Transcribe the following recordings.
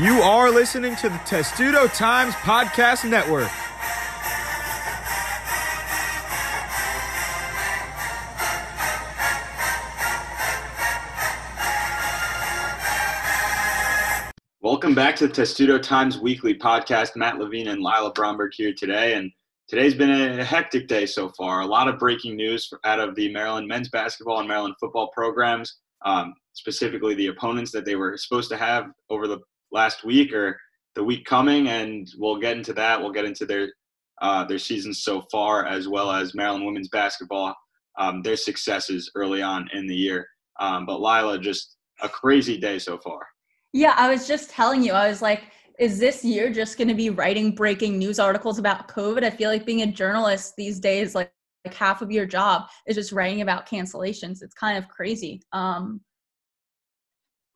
You are listening to the Testudo Times Podcast Network. Welcome back to the Testudo Times Weekly Podcast. Matt Levine and Lila Bromberg here today, and today's been a hectic day so far. A lot of breaking news out of the Maryland men's basketball and Maryland football programs, um, specifically the opponents that they were supposed to have over the last week or the week coming, and we'll get into that. We'll get into their uh, their seasons so far, as well as Maryland women's basketball, um, their successes early on in the year. Um, but Lila, just a crazy day so far. Yeah, I was just telling you, I was like, is this year just going to be writing breaking news articles about COVID? I feel like being a journalist these days, like, like half of your job is just writing about cancellations. It's kind of crazy. Um,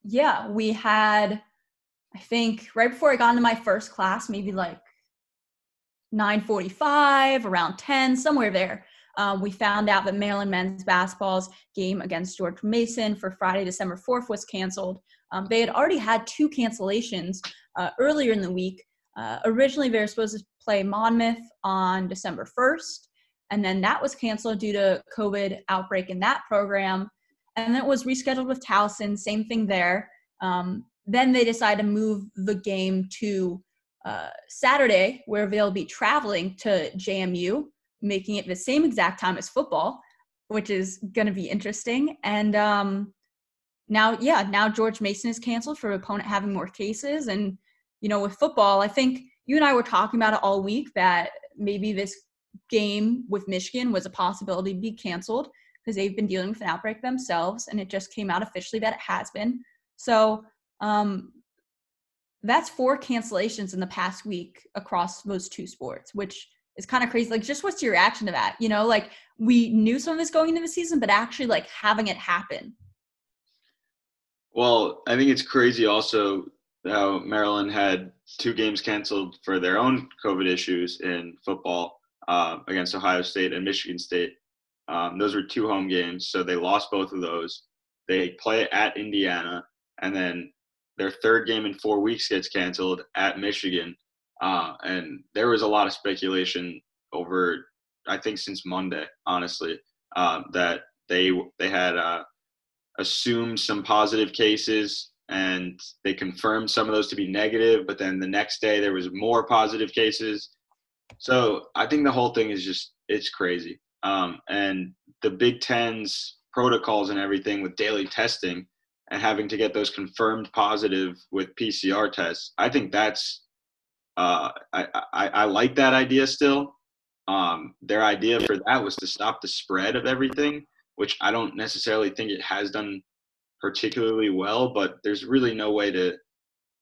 yeah, we had, I think, right before I got into my first class, maybe like 9:45, around 10, somewhere there. Um, we found out that Maryland men's basketball's game against George Mason for Friday, December 4th was canceled. Um, they had already had two cancellations uh, earlier in the week. Uh, originally, they were supposed to play Monmouth on December 1st, and then that was canceled due to COVID outbreak in that program. And then it was rescheduled with Towson, same thing there. Um, then they decide to move the game to uh, Saturday, where they'll be traveling to JMU, making it the same exact time as football, which is going to be interesting. And um, now, yeah, now George Mason is canceled for opponent having more cases. And, you know, with football, I think you and I were talking about it all week that maybe this game with Michigan was a possibility to be canceled because they've been dealing with an outbreak themselves. And it just came out officially that it has been. So, um, that's four cancellations in the past week across those two sports, which is kind of crazy. Like, just what's your reaction to that? You know, like we knew some of this going into the season, but actually, like having it happen well, I think it's crazy also how Maryland had two games canceled for their own COVID issues in football uh, against Ohio State and Michigan State. Um, those were two home games, so they lost both of those. They play at Indiana, and then their third game in four weeks gets canceled at Michigan. Uh, and there was a lot of speculation over, I think, since Monday, honestly, uh, that they they had uh, assumed some positive cases and they confirmed some of those to be negative but then the next day there was more positive cases so i think the whole thing is just it's crazy um, and the big ten's protocols and everything with daily testing and having to get those confirmed positive with pcr tests i think that's uh, I, I, I like that idea still um, their idea for that was to stop the spread of everything which I don't necessarily think it has done particularly well, but there's really no way to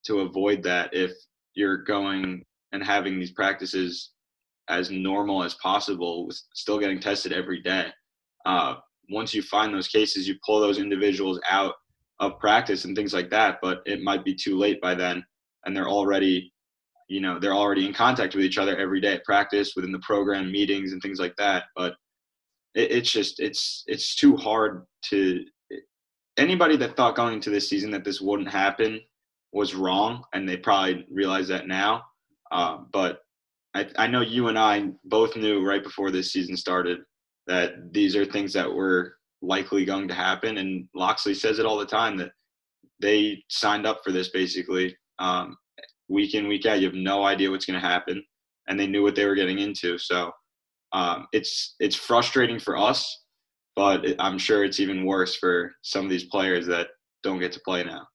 to avoid that if you're going and having these practices as normal as possible with still getting tested every day. Uh, once you find those cases, you pull those individuals out of practice and things like that, but it might be too late by then. And they're already, you know, they're already in contact with each other every day at practice, within the program meetings and things like that. But it, it's just it's it's too hard to anybody that thought going into this season that this wouldn't happen was wrong, and they probably realize that now. Uh, but I, I know you and I both knew right before this season started that these are things that were likely going to happen, and Locksley says it all the time that they signed up for this basically um, week in week out. You have no idea what's going to happen, and they knew what they were getting into. So um, it's it's frustrating for us, but I'm sure it's even worse for some of these players that don't get to play now.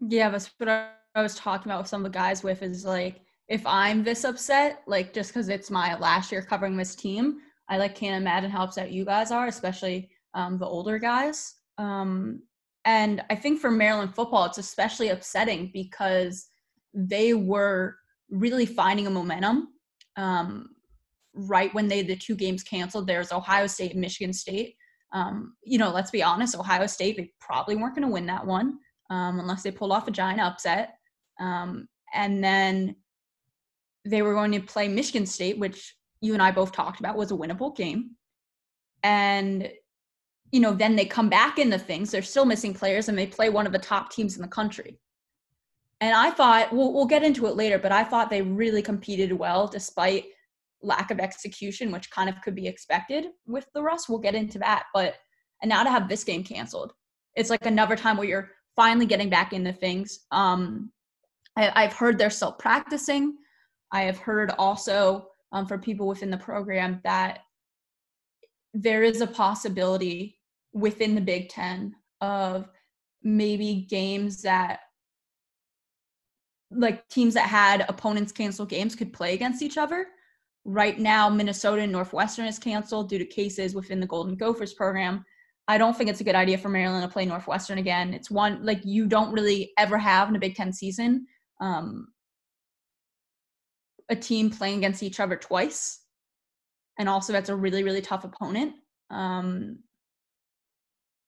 Yeah, that's what I was talking about with some of the guys with is like if I'm this upset, like just because it's my last year covering this team, I like can't imagine how upset you guys are, especially um, the older guys. Um, and I think for Maryland football, it's especially upsetting because they were really finding a momentum. Um, right when they the two games canceled there's ohio state and michigan state um, you know let's be honest ohio state they probably weren't going to win that one um, unless they pulled off a giant upset um, and then they were going to play michigan state which you and i both talked about was a winnable game and you know then they come back into things they're still missing players and they play one of the top teams in the country and I thought we'll we'll get into it later, but I thought they really competed well despite lack of execution, which kind of could be expected with the Russ. We'll get into that, but and now to have this game canceled, it's like another time where you're finally getting back into things. Um, I, have heard they're still practicing. I have heard also um, from people within the program that there is a possibility within the Big Ten of maybe games that like teams that had opponents cancel games could play against each other. Right now, Minnesota and Northwestern is canceled due to cases within the Golden Gophers program. I don't think it's a good idea for Maryland to play Northwestern again. It's one like you don't really ever have in a Big Ten season um, a team playing against each other twice. And also, that's a really, really tough opponent. Um,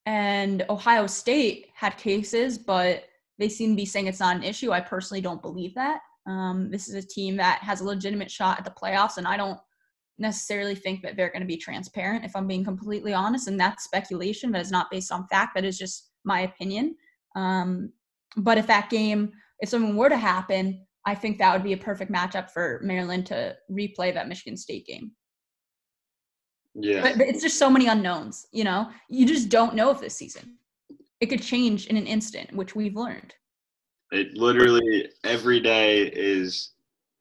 and Ohio State had cases, but they seem to be saying it's not an issue. I personally don't believe that. Um, this is a team that has a legitimate shot at the playoffs, and I don't necessarily think that they're going to be transparent, if I'm being completely honest. And that's speculation that is not based on fact. That is just my opinion. Um, but if that game, if something were to happen, I think that would be a perfect matchup for Maryland to replay that Michigan State game. Yeah. But, but it's just so many unknowns, you know? You just don't know if this season. It could change in an instant, which we've learned. It literally every day is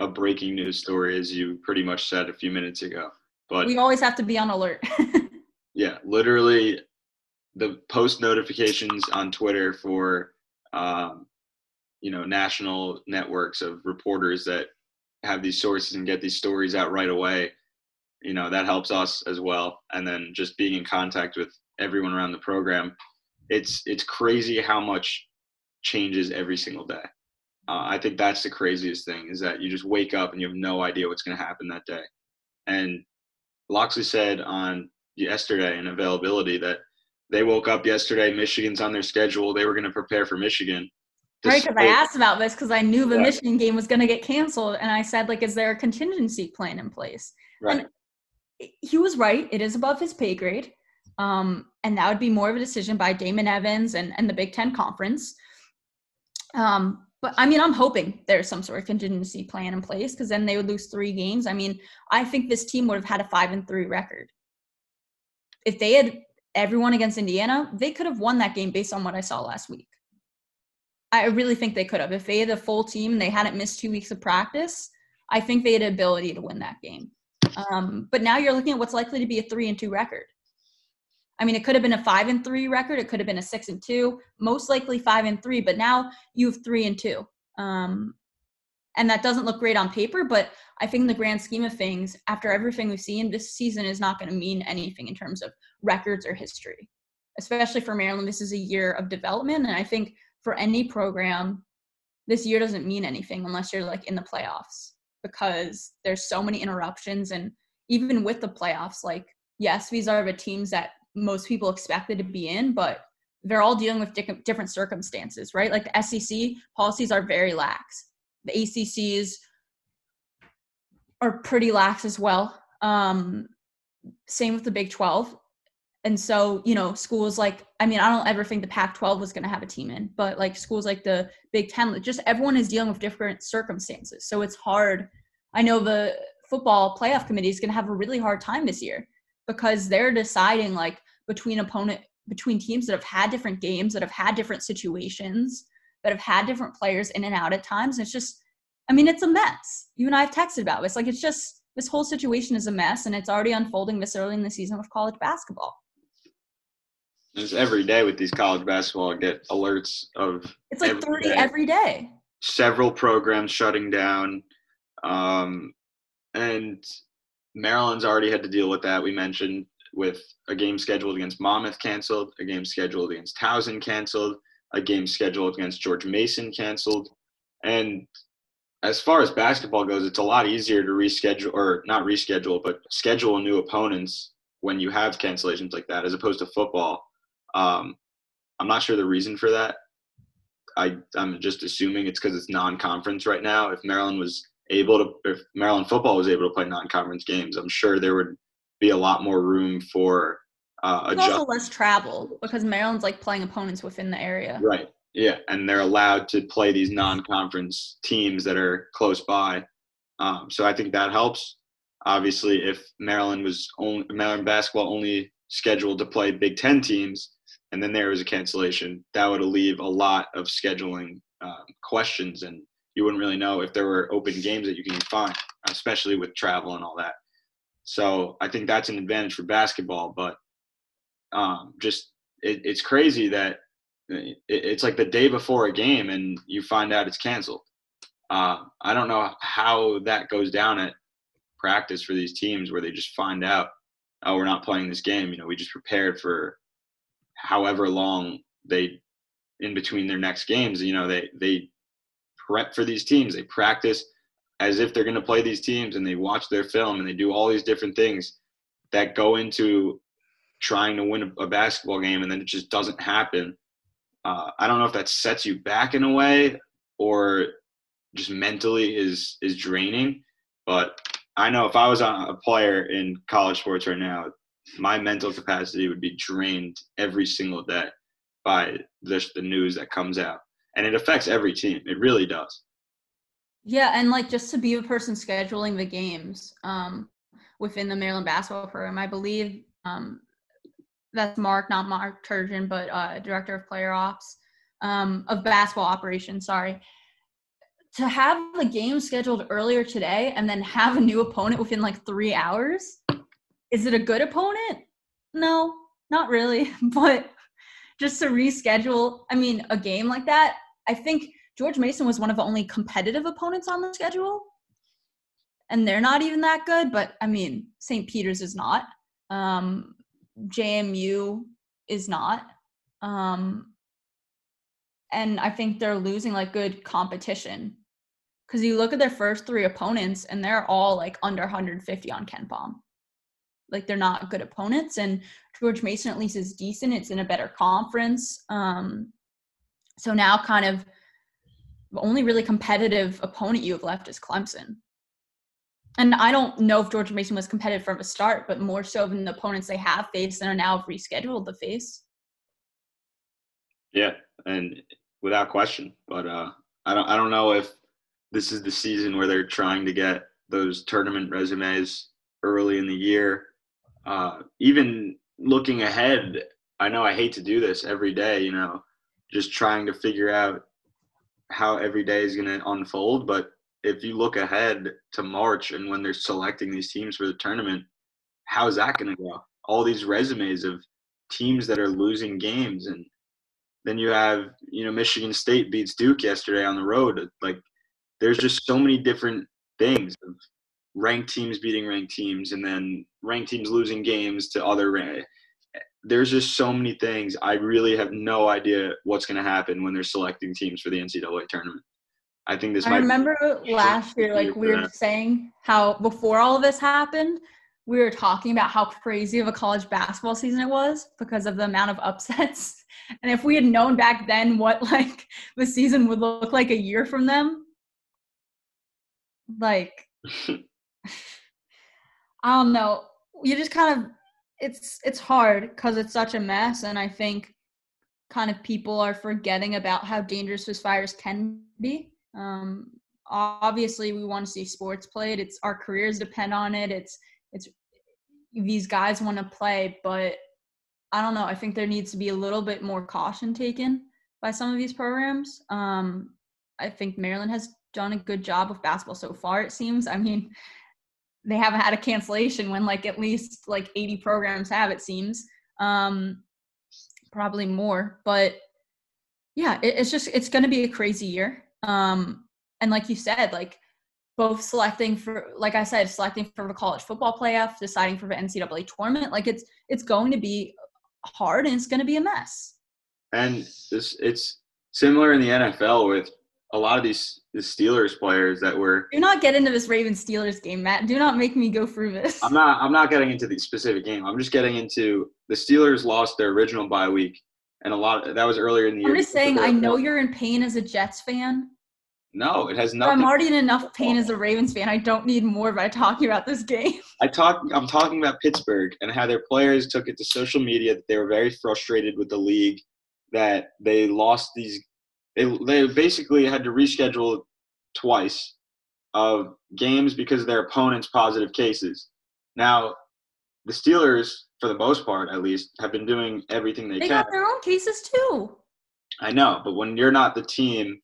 a breaking news story, as you pretty much said a few minutes ago. But we always have to be on alert. yeah, literally the post notifications on Twitter for um, you know national networks of reporters that have these sources and get these stories out right away you know that helps us as well. And then just being in contact with everyone around the program it's it's crazy how much changes every single day. Uh, i think that's the craziest thing is that you just wake up and you have no idea what's going to happen that day. And locksley said on yesterday in availability that they woke up yesterday michigan's on their schedule they were going to prepare for michigan. Right because i asked about this because i knew the yeah. michigan game was going to get canceled and i said like is there a contingency plan in place? Right. and he was right. It is above his pay grade. Um, and that would be more of a decision by Damon Evans and, and the Big Ten Conference. Um, but I mean, I'm hoping there's some sort of contingency plan in place because then they would lose three games. I mean, I think this team would have had a five and three record. If they had everyone against Indiana, they could have won that game based on what I saw last week. I really think they could have. If they had a full team and they hadn't missed two weeks of practice, I think they had the ability to win that game. Um, but now you're looking at what's likely to be a three and two record. I mean, it could have been a five and three record. It could have been a six and two. Most likely five and three. But now you have three and two. Um, and that doesn't look great on paper. But I think in the grand scheme of things, after everything we've seen, this season is not going to mean anything in terms of records or history. Especially for Maryland, this is a year of development, and I think for any program, this year doesn't mean anything unless you're like in the playoffs because there's so many interruptions and even with the playoffs like yes these are the teams that most people expected to be in but they're all dealing with different circumstances right? Like the sec policies are very lax. The accs are pretty lax as well. Um, same with the big 12 and so you know schools like i mean i don't ever think the pac 12 was going to have a team in but like schools like the big 10 just everyone is dealing with different circumstances so it's hard i know the football playoff committee is going to have a really hard time this year because they're deciding like between opponent between teams that have had different games that have had different situations that have had different players in and out at times it's just i mean it's a mess you and i have texted about this like it's just this whole situation is a mess and it's already unfolding this early in the season with college basketball it's every day with these college basketball. I get alerts of it's like every 30 day. every day. Several programs shutting down. Um, and Maryland's already had to deal with that. We mentioned with a game scheduled against Monmouth canceled, a game scheduled against Towson canceled, a game scheduled against George Mason canceled. And as far as basketball goes, it's a lot easier to reschedule or not reschedule, but schedule new opponents when you have cancellations like that as opposed to football um, I'm not sure the reason for that. I, I'm just assuming it's because it's non-conference right now. If Maryland was able to, if Maryland football was able to play non-conference games, I'm sure there would be a lot more room for uh, also less travel because Maryland's like playing opponents within the area. Right. Yeah, and they're allowed to play these non-conference teams that are close by. Um, so I think that helps. Obviously, if Maryland was only Maryland basketball only scheduled to play Big Ten teams, and then there was a cancellation, that would leave a lot of scheduling um, questions, and you wouldn't really know if there were open games that you can find, especially with travel and all that. So I think that's an advantage for basketball, but um, just it, it's crazy that it, it's like the day before a game and you find out it's canceled. Uh, I don't know how that goes down at practice for these teams where they just find out, oh, we're not playing this game. You know, we just prepared for however long they in between their next games. You know, they they prep for these teams. They practice as if they're going to play these teams, and they watch their film and they do all these different things that go into trying to win a, basketball game, and then it just doesn't happen. Uh, I don't know if that sets you back in a way or just mentally is is draining. But I know if I was a player in college sports right now, my mental capacity would be drained every single day by just the news that comes out. And it affects every team. It really does. Yeah, and like just to be the person scheduling the games um, within the Maryland basketball program, I believe um, that's Mark, not Mark Turgeon, but uh, director of player ops um, of basketball operations. Sorry. To have the game scheduled earlier today and then have a new opponent within like three hours, is it a good opponent? No, not really. But just to reschedule, I mean, a game like that, I think George Mason was one of the only competitive opponents on the schedule. And they're not even that good, but I mean, St. Peter's is not. Um, JMU is not. Um, and I think they're losing like good competition. Because you look at their first three opponents and they're all like under 150 on KenPom. Like they're not good opponents. And George Mason at least is decent. It's in a better conference. Um, so now kind of the only really competitive opponent you have left is Clemson and I don't know if George Mason was competitive from the start, but more so than the opponents they have faced and are now rescheduled to face. Yeah, and without question. But uh, I don't I don't know if this is the season where they're trying to get those tournament resumes early in the year. Uh, even looking ahead, I know I hate to do this every day, you know, just trying to figure out how every day is going to unfold. But if you look ahead to March and when they're selecting these teams for the tournament, how is that going to go? All these resumes of teams that are losing games, and then you have you know Michigan State beats Duke yesterday on the road. Like there's just so many different things of ranked teams beating ranked teams, and then ranked teams losing games to other. There's just so many things. I really have no idea what's going to happen when they're selecting teams for the NCAA tournament. I think this. I remember last year, like we were saying how before all of this happened, we were talking about how crazy of a college basketball season it was because of the amount of upsets. And if we had known back then what like the season would look like a year from them, like I don't know, you just kind of it's it's hard because it's such a mess, and I think kind of people are forgetting about how dangerous those fires can be um, obviously, we want to see sports played. It's our careers depend on it. It's it's these guys want to play, but I don't know. I think there needs to be a little bit more caution taken by some of these programs. Um, I think Maryland has done a good job with basketball so far. It seems. I mean, they haven't had a cancellation when like at least like 80 programs have. It seems. Um, probably more, but yeah, it, it's just it's going to be a crazy year. Um, and like you said, like both selecting for, like I said, selecting for the college football playoff, deciding for the NCAA tournament, like it's it's going to be hard and it's going to be a mess. And this, it's similar in the NFL with a lot of these the Steelers players that were. Do not get into this Ravens Steelers game, Matt. Do not make me go through this. I'm not. I'm not getting into the specific game. I'm just getting into the Steelers lost their original bye week, and a lot that was earlier in the I'm year. I'm just saying. I know you're in pain as a Jets fan, no, it has nothing. I'm already in enough pain as a oh. Ravens fan. I don't need more by talking about this game. I talk. I'm talking about Pittsburgh and how their players took it to social media that they were very frustrated with the league, that they lost these they they basically had to reschedule twice of games because of their opponents' positive cases. Now, the Steelers, for the most part at least, have been doing everything they, They can. got their own cases too. I know, but when you're not the team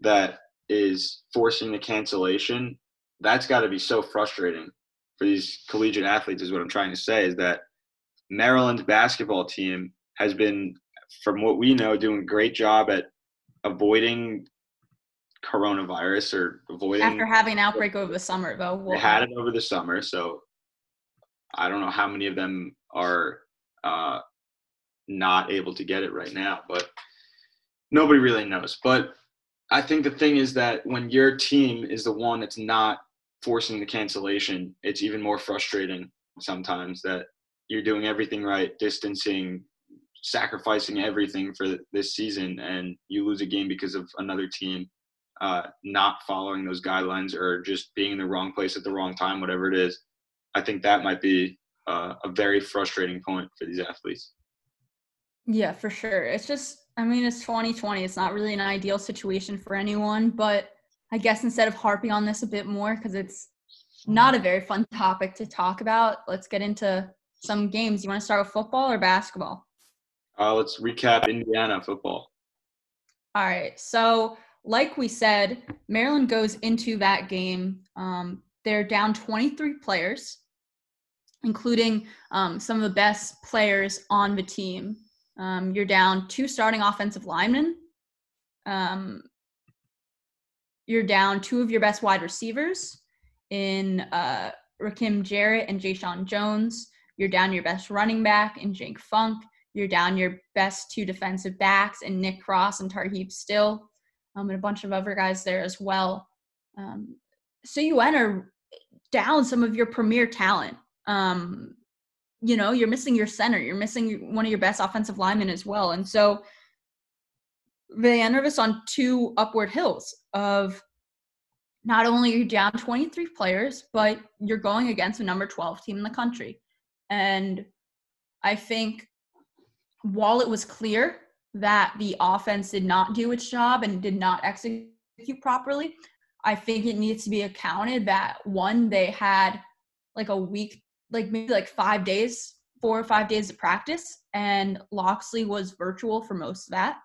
that is forcing the cancellation, that's got to be so frustrating for these collegiate athletes. Is what I'm trying to say is that Maryland's basketball team has been, from what we know, doing a great job at avoiding coronavirus or avoiding. After having an outbreak over the summer, though, they we'll- had it over the summer, so I don't know how many of them are uh, not able to get it right now, but nobody really knows. But I think the thing is that when your team is the one that's not forcing the cancellation, it's even more frustrating sometimes that you're doing everything right, distancing, sacrificing everything for this season, and you lose a game because of another team uh, not following those guidelines or just being in the wrong place at the wrong time, whatever it is. I think that might be uh, a very frustrating point for these athletes. Yeah, for sure. It's just, I mean, it's 2020. It's not really an ideal situation for anyone, but I guess instead of harping on this a bit more, because it's not a very fun topic to talk about, let's get into some games. You want to start with football or basketball? Uh, let's recap Indiana football. All right. So, like we said, Maryland goes into that game. Um, they're down 23 players, including um, some of the best players on the team. Um, you're down two starting offensive linemen. Um, you're down two of your best wide receivers in uh, Rakim Jarrett and Jay Jones. You're down your best running back in Jake Funk. You're down your best two defensive backs and Nick Cross and Tarheeb Still, um, and a bunch of other guys there as well. Um, so you enter down some of your premier talent. Um, you know, you're missing your center. You're missing one of your best offensive linemen as well. And so they enter this on two upward hills of not only are you down 23 players, but you're going against the number 12 team in the country. And I think while it was clear that the offense did not do its job and did not execute properly, I think it needs to be accounted that one, they had like a week, like maybe like five days, four or five days of practice, and Locksley was virtual for most of that.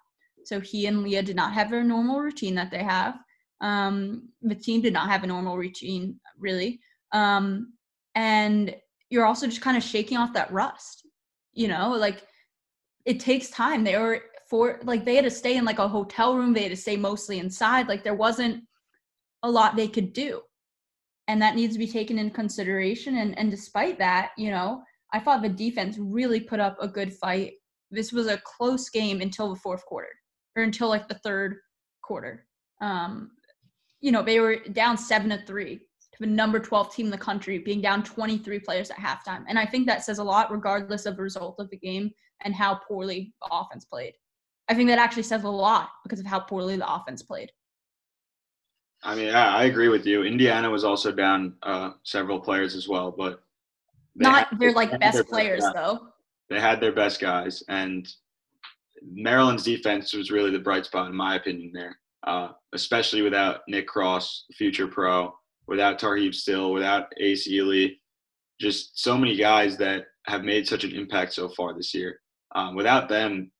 So he and Leah did not have their normal routine that they have. Um, the team did not have a normal routine, really. Um, and you're also just kind of shaking off that rust, you know, like it takes time. They were for like they had to stay in like a hotel room, they had to stay mostly inside. Like there wasn't a lot they could do. And that needs to be taken into consideration. And and despite that, you know, I thought the defense really put up a good fight. This was a close game until the fourth quarter or until like the third quarter. Um, you know, they were down seven to three to the number 12 team in the country, being down 23 players at halftime. And I think that says a lot, regardless of the result of the game and how poorly the offense played. I think that actually says a lot because of how poorly the offense played. I mean, I, I agree with you. Indiana was also down uh, several players as well, but Not had- their like best players guys. though. They had their best guys, and Maryland's defense was really the bright spot in my opinion there, uh, especially without Nick Cross, future pro, without Tarheeb Still, without Ace Ely, just so many guys that have made such an impact so far this year. Um, without them,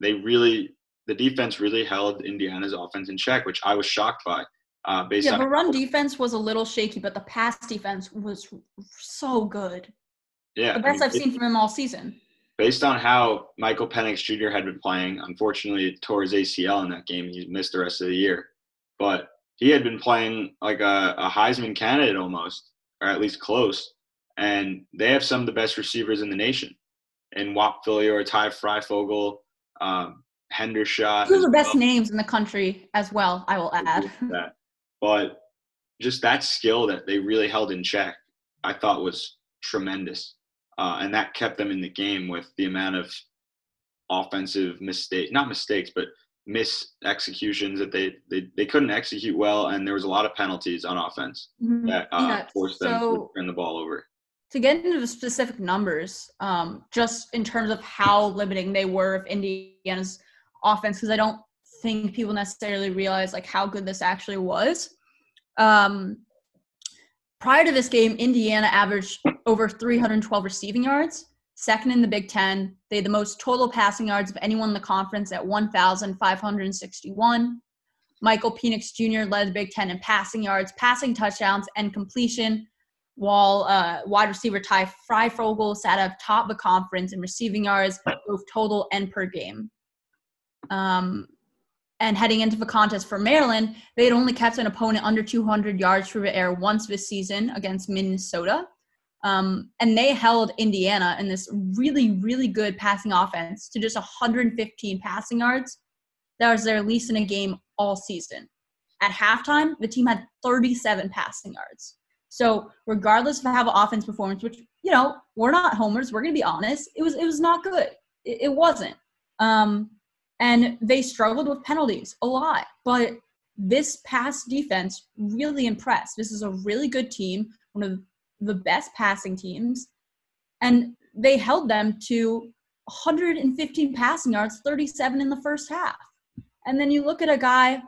they really the defense really held Indiana's offense in check, which I was shocked by. Uh, based Yeah, on the run defense was a little shaky, but the pass defense was so good. yeah, The I best mean, I've seen from him all season. based on how Michael Penix Jr. had been playing, unfortunately tore his ACL in that game. He missed the rest of the year, but he had been playing like a, a Heisman candidate almost, or at least close. And they have some of the best receivers in the nation, in Whop Philyor, Ty Fryfogle, um, Hendershot. Two of the best well. names in the country as well, I will add. But just that skill that they really held in check, I thought was tremendous. Uh, and that kept them in the game with the amount of offensive mistake, not mistakes, but miss executions that they, they, they couldn't execute well. And there was a lot of penalties on offense Mhm. that uh, Yeah, forced them so- to turn the ball over. To get into the specific numbers, um, just in terms of how limiting they were of Indiana's offense, because I don't think people necessarily realize like how good this actually was. Um, prior to this game, Indiana averaged over 312 receiving yards, second in the Big Ten. They had the most total passing yards of anyone in the conference at 1,561. Michael Penix Jr. led the Big Ten in passing yards, passing touchdowns, and completion, while uh, wide receiver Ty Fryfogle sat up top of the conference in receiving yards, both total and per game. Um, and heading into the contest for Maryland, they had only kept an opponent under 200 yards through the air once this season against Minnesota. Um, and they held Indiana in this really, really good passing offense to just 115 passing yards. That was their least in a game all season. At halftime, the team had 37 passing yards. So regardless of how the offense performs, which you know we're not homers, we're gonna be honest, it was it was not good. It, it wasn't. Um, and they struggled with penalties a lot. But this pass defense really impressed. This is a really good team, one of the best passing teams, and they held them to 115 passing yards, 37 in the first half. And then you look at a guy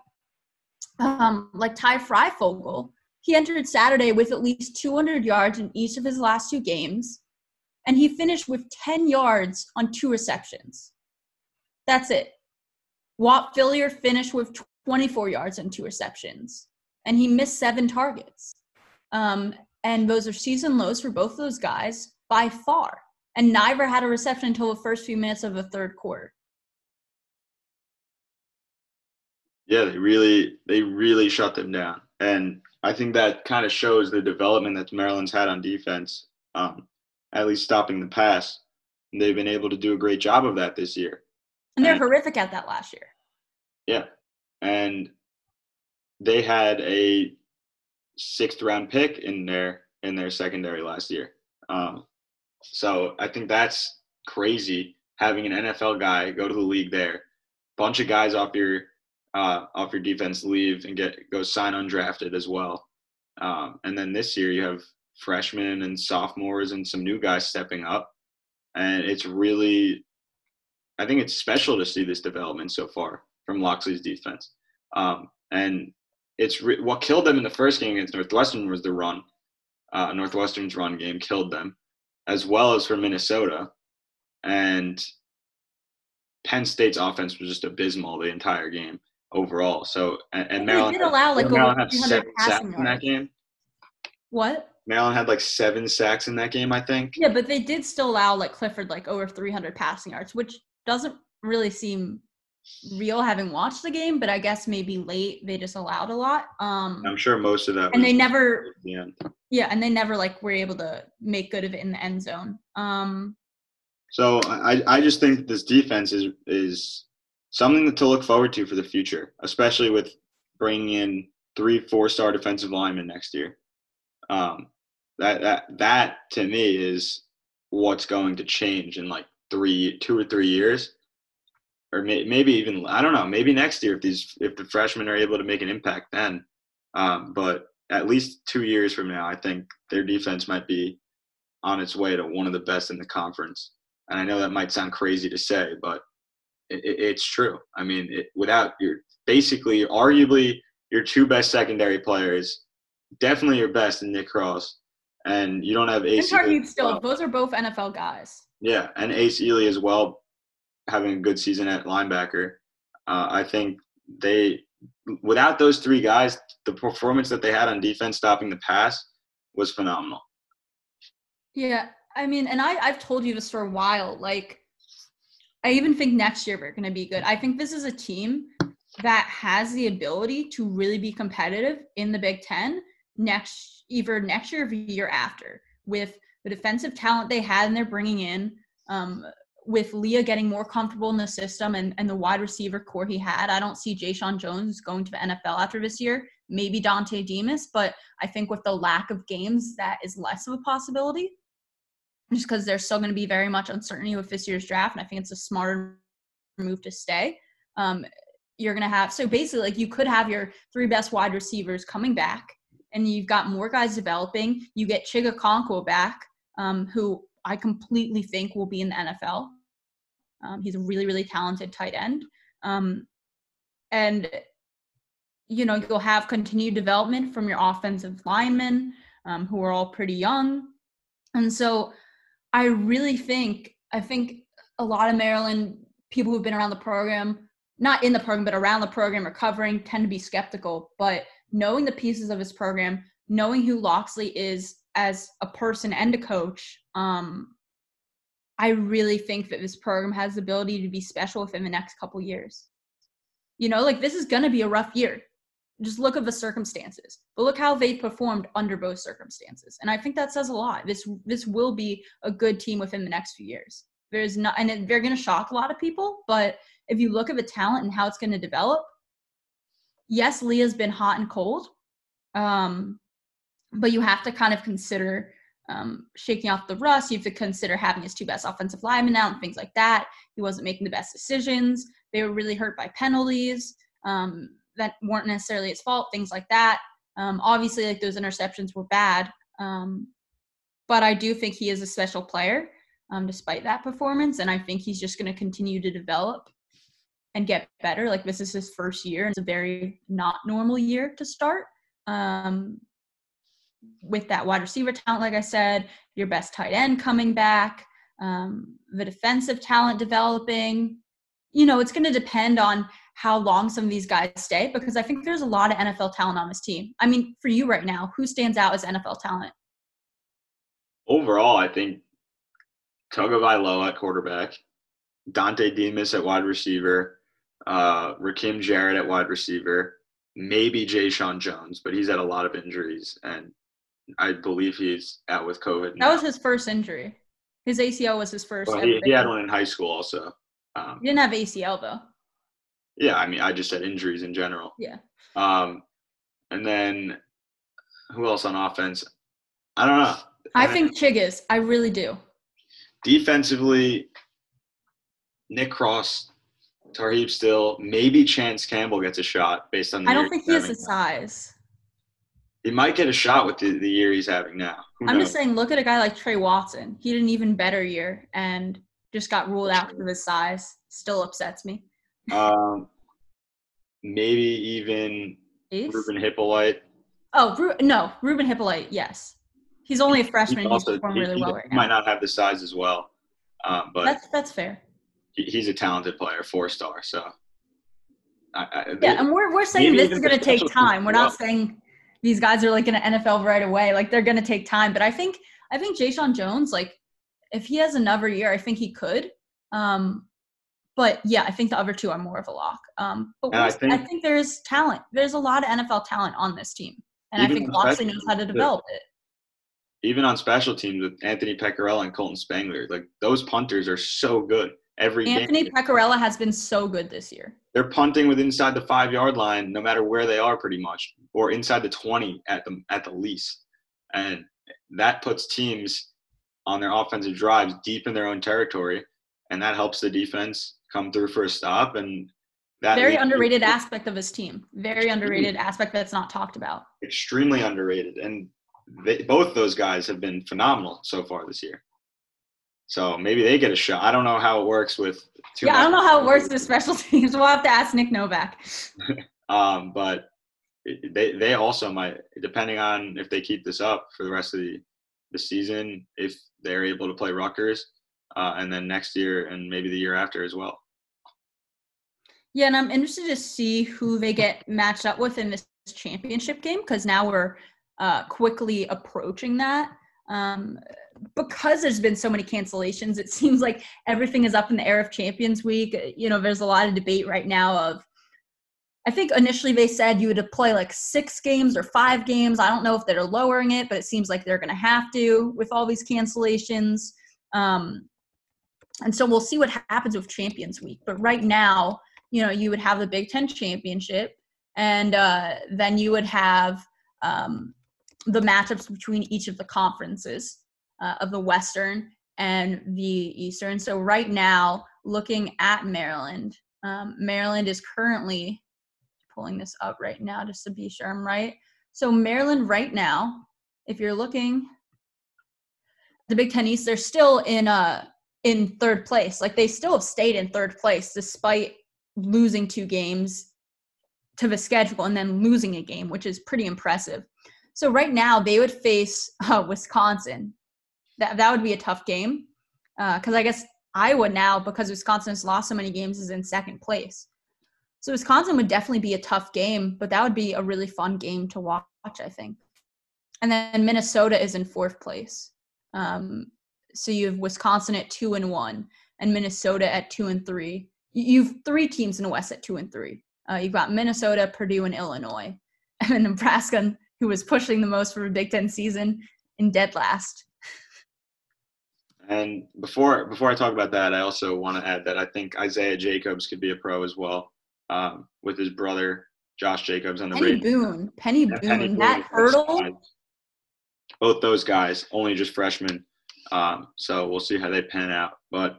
um, like Ty Fryfogle. He entered Saturday with at least 200 yards in each of his last two games, and he finished with 10 yards on two receptions. That's it. Whop Philyor finished with 24 yards and two receptions, and he missed seven targets. Um, and those are season lows for both those guys by far. And neither had a reception until the first few minutes of the third quarter. Yeah, they really they really shut them down, and I think that kind of shows the development that Maryland's had on defense, um, at least stopping the pass. And they've been able to do a great job of that this year. And they're and, horrific at that last year. Yeah. And they had a sixth round pick in their in their secondary last year. Um, so I think that's crazy having an NFL guy go to the league there. Bunch of guys off your uh, off your defense leave and get go sign undrafted as well. Um, and then this year you have freshmen and sophomores and some new guys stepping up, and it's really I think it's special to see this development so far from Locksley's defense. Um, and it's re- what killed them in the first game against Northwestern was the run. Uh, Northwestern's run game killed them, as well as for Minnesota. And Penn State's offense was just abysmal the entire game overall. So and, and Maryland did allow like Maryland had seven sacks in that game. What? Maryland had like seven sacks in that game, I think. Yeah, but they did still allow like Clifford like over 300 passing yards, which doesn't really seem real having watched the game, but I guess maybe late they just allowed a lot. Um I'm sure most of that and they never the Yeah, and they never like were able to make good of it in the end zone. Um so I I just think this defense is is something to look forward to for the future, especially with bringing in three four star defensive linemen next year. Um that that that to me is what's going to change in like three, two or three years, or may, maybe even I don't know, maybe next year if these if the freshmen are able to make an impact then. Um, but at least two years from now, I think their defense might be on its way to one of the best in the conference. And I know that might sound crazy to say, but it, it, it's true. I mean, it, without your basically, arguably, your two best secondary players, definitely your best in Nick Cross, and you don't have Ace. still. Well. Those are both NFL guys. Yeah, and Ace Ely as well, having a good season at linebacker. Uh, I think they, without those three guys, the performance that they had on defense stopping the pass was phenomenal. Yeah, I mean, and I I've told you this for a while. Like, I even think next year we're going to be good. I think this is a team that has the ability to really be competitive in the Big Ten next either next year or the year after with the defensive talent they had and they're bringing in, um, with Leah getting more comfortable in the system and, and the wide receiver core he had, I don't see Jeshaun Jones going to the NFL after this year. Maybe Dontay Demus, but I think with the lack of games, that is less of a possibility. Just because there's still going to be very much uncertainty with this year's draft, and I think it's a smarter move to stay. Um, you're going to have so basically like you could have your three best wide receivers coming back, and you've got more guys developing. You get Chig Okonkwo back, um, who I completely think will be in the NFL. Um, he's a really, really talented tight end. Um, and you know you'll have continued development from your offensive linemen um, who are all pretty young and so i really think i think a lot of maryland people who've been around the program not in the program but around the program or covering tend to be skeptical. But knowing the pieces of his program knowing who Locksley is as a person and a coach um, i really think that this program has the ability to be special within the next couple years. You know like this is going to be a rough year just look at the circumstances but look how they performed under both circumstances and i think that says a lot this this will be a good team within the next few years there's not and they're going to shock a lot of people but if you look at the talent and how it's going to develop yes leah's been hot and cold um but you have to kind of consider um, shaking off the rust. You have to consider having his two best offensive linemen out and things like that. He wasn't making the best decisions. They were really hurt by penalties. Um, that weren't necessarily his fault, things like that. Um, obviously, like those interceptions were bad, um, but I do think he is a special player um, despite that performance, and I think he's just going to continue to develop and get better. Like this is his first year, and it's a very not normal year to start. Um, with that wide receiver talent, like I said, your best tight end coming back, um, the defensive talent developing. You know, it's going to depend on how long some of these guys stay because I think there's a lot of NFL talent on this team. I mean, for you right now, who stands out as NFL talent? Overall, I think Tagovailoa at quarterback, Dontay Demus at wide receiver, uh, Rakim Jarrett at wide receiver, maybe Jeshaun Jones, but he's had a lot of injuries, and I believe he's out with COVID. That was his first injury. His ACL was his first. Well, he, he, had one in high school also. Um, he didn't have ACL though. Yeah, I mean, I just said injuries in general. Yeah. Um, and then who else on offense? I don't know. I think Chiggas. I really do. Defensively, Nick Cross, Tarheeb Still, maybe Chance Campbell gets a shot based on. The I don't think he has the size. He might get a shot with the, the year he's having now. Who I'm knows? just saying, look at a guy like Trey Watson. He had an even better year and just got ruled out for his size. Still upsets me. Um, maybe even Ace? Ruben Hyppolite. Oh Ru- no, Ruben Hyppolite. Yes, he's only a freshman. He's, also, he's performed really he, well right now. Might not have the size as well, um, but that's that's fair. He, he's a talented player, four star. So. I, I, yeah, and we're we're saying this is going to take time. We're not saying these guys are like in an NFL right away. Like they're going to take time. But I think I think Jeshaun Jones, like if he has another year, I think he could. Um, but yeah, I think the other two are more of a lock. Um, but I think, I think, there's talent. There's a lot of NFL talent on this team, and I think Locksley knows how to develop it. Even on special teams with Anthony Pecorella and Colton Spangler, like those punters are so good every Anthony game. Pecorella has been so good this year. They're punting with inside the five yard line, no matter where they are, pretty much, or inside the twenty at the at the least, and that puts teams on their offensive drives deep in their own territory, and that helps the defense come through for a stop and that very underrated aspect of his team. Very underrated aspect that's not talked about. Extremely underrated and they, both those guys have been phenomenal so far this year. So maybe they get a shot. I don't know how it works with yeah i don't know how it works with special teams. We'll have to ask nick novak. Um, but they they also might depending on if they keep this up for the rest of the the season if they're able to play Rutgers uh, and then next year and maybe the year after as well. Yeah, and I'm interested to see who they get matched up with in this championship game because now we're uh, quickly approaching that. Um, because there's been so many cancellations, it seems like everything is up in the air of Champions Week. You know, there's a lot of debate right now of. I think initially they said you would play like six games or five games. I don't know if they're lowering it, but it seems like they're going to have to with all these cancellations. Um, and so we'll see what happens with Champions Week. But right now, you know, you would have the Big Ten championship, and uh, then you would have um, the matchups between each of the conferences uh, of the Western and the Eastern. So right now, looking at Maryland, um, Maryland is currently pulling this up right now just to be sure I'm right. So Maryland right now, if you're looking the Big Ten East, they're still in a in third place. Like they still have stayed in third place despite losing two games to the schedule and then losing a game, which is pretty impressive. So right now they would face uh, Wisconsin. That that would be a tough game because uh, I guess Iowa now because Wisconsin has lost so many games is in second place. So Wisconsin would definitely be a tough game, but that would be a really fun game to watch. I think. And then Minnesota is in fourth place. Um, so you have Wisconsin at two and one, and Minnesota at two and three. You've three teams in the West at two and three. Uh, you've got Minnesota, Purdue, and Illinois, and then Nebraska, who was pushing the most for a Big Ten season, in dead last. And before before I talk about that, I also want to add that I think Isaiah Jacobs could be a pro as well, um, with his brother Josh Jacobs on the Peny Boone, Peny Boone, Peny Boone, that hurdle. Both those guys, only just freshmen. Um, so we'll see how they pan out. But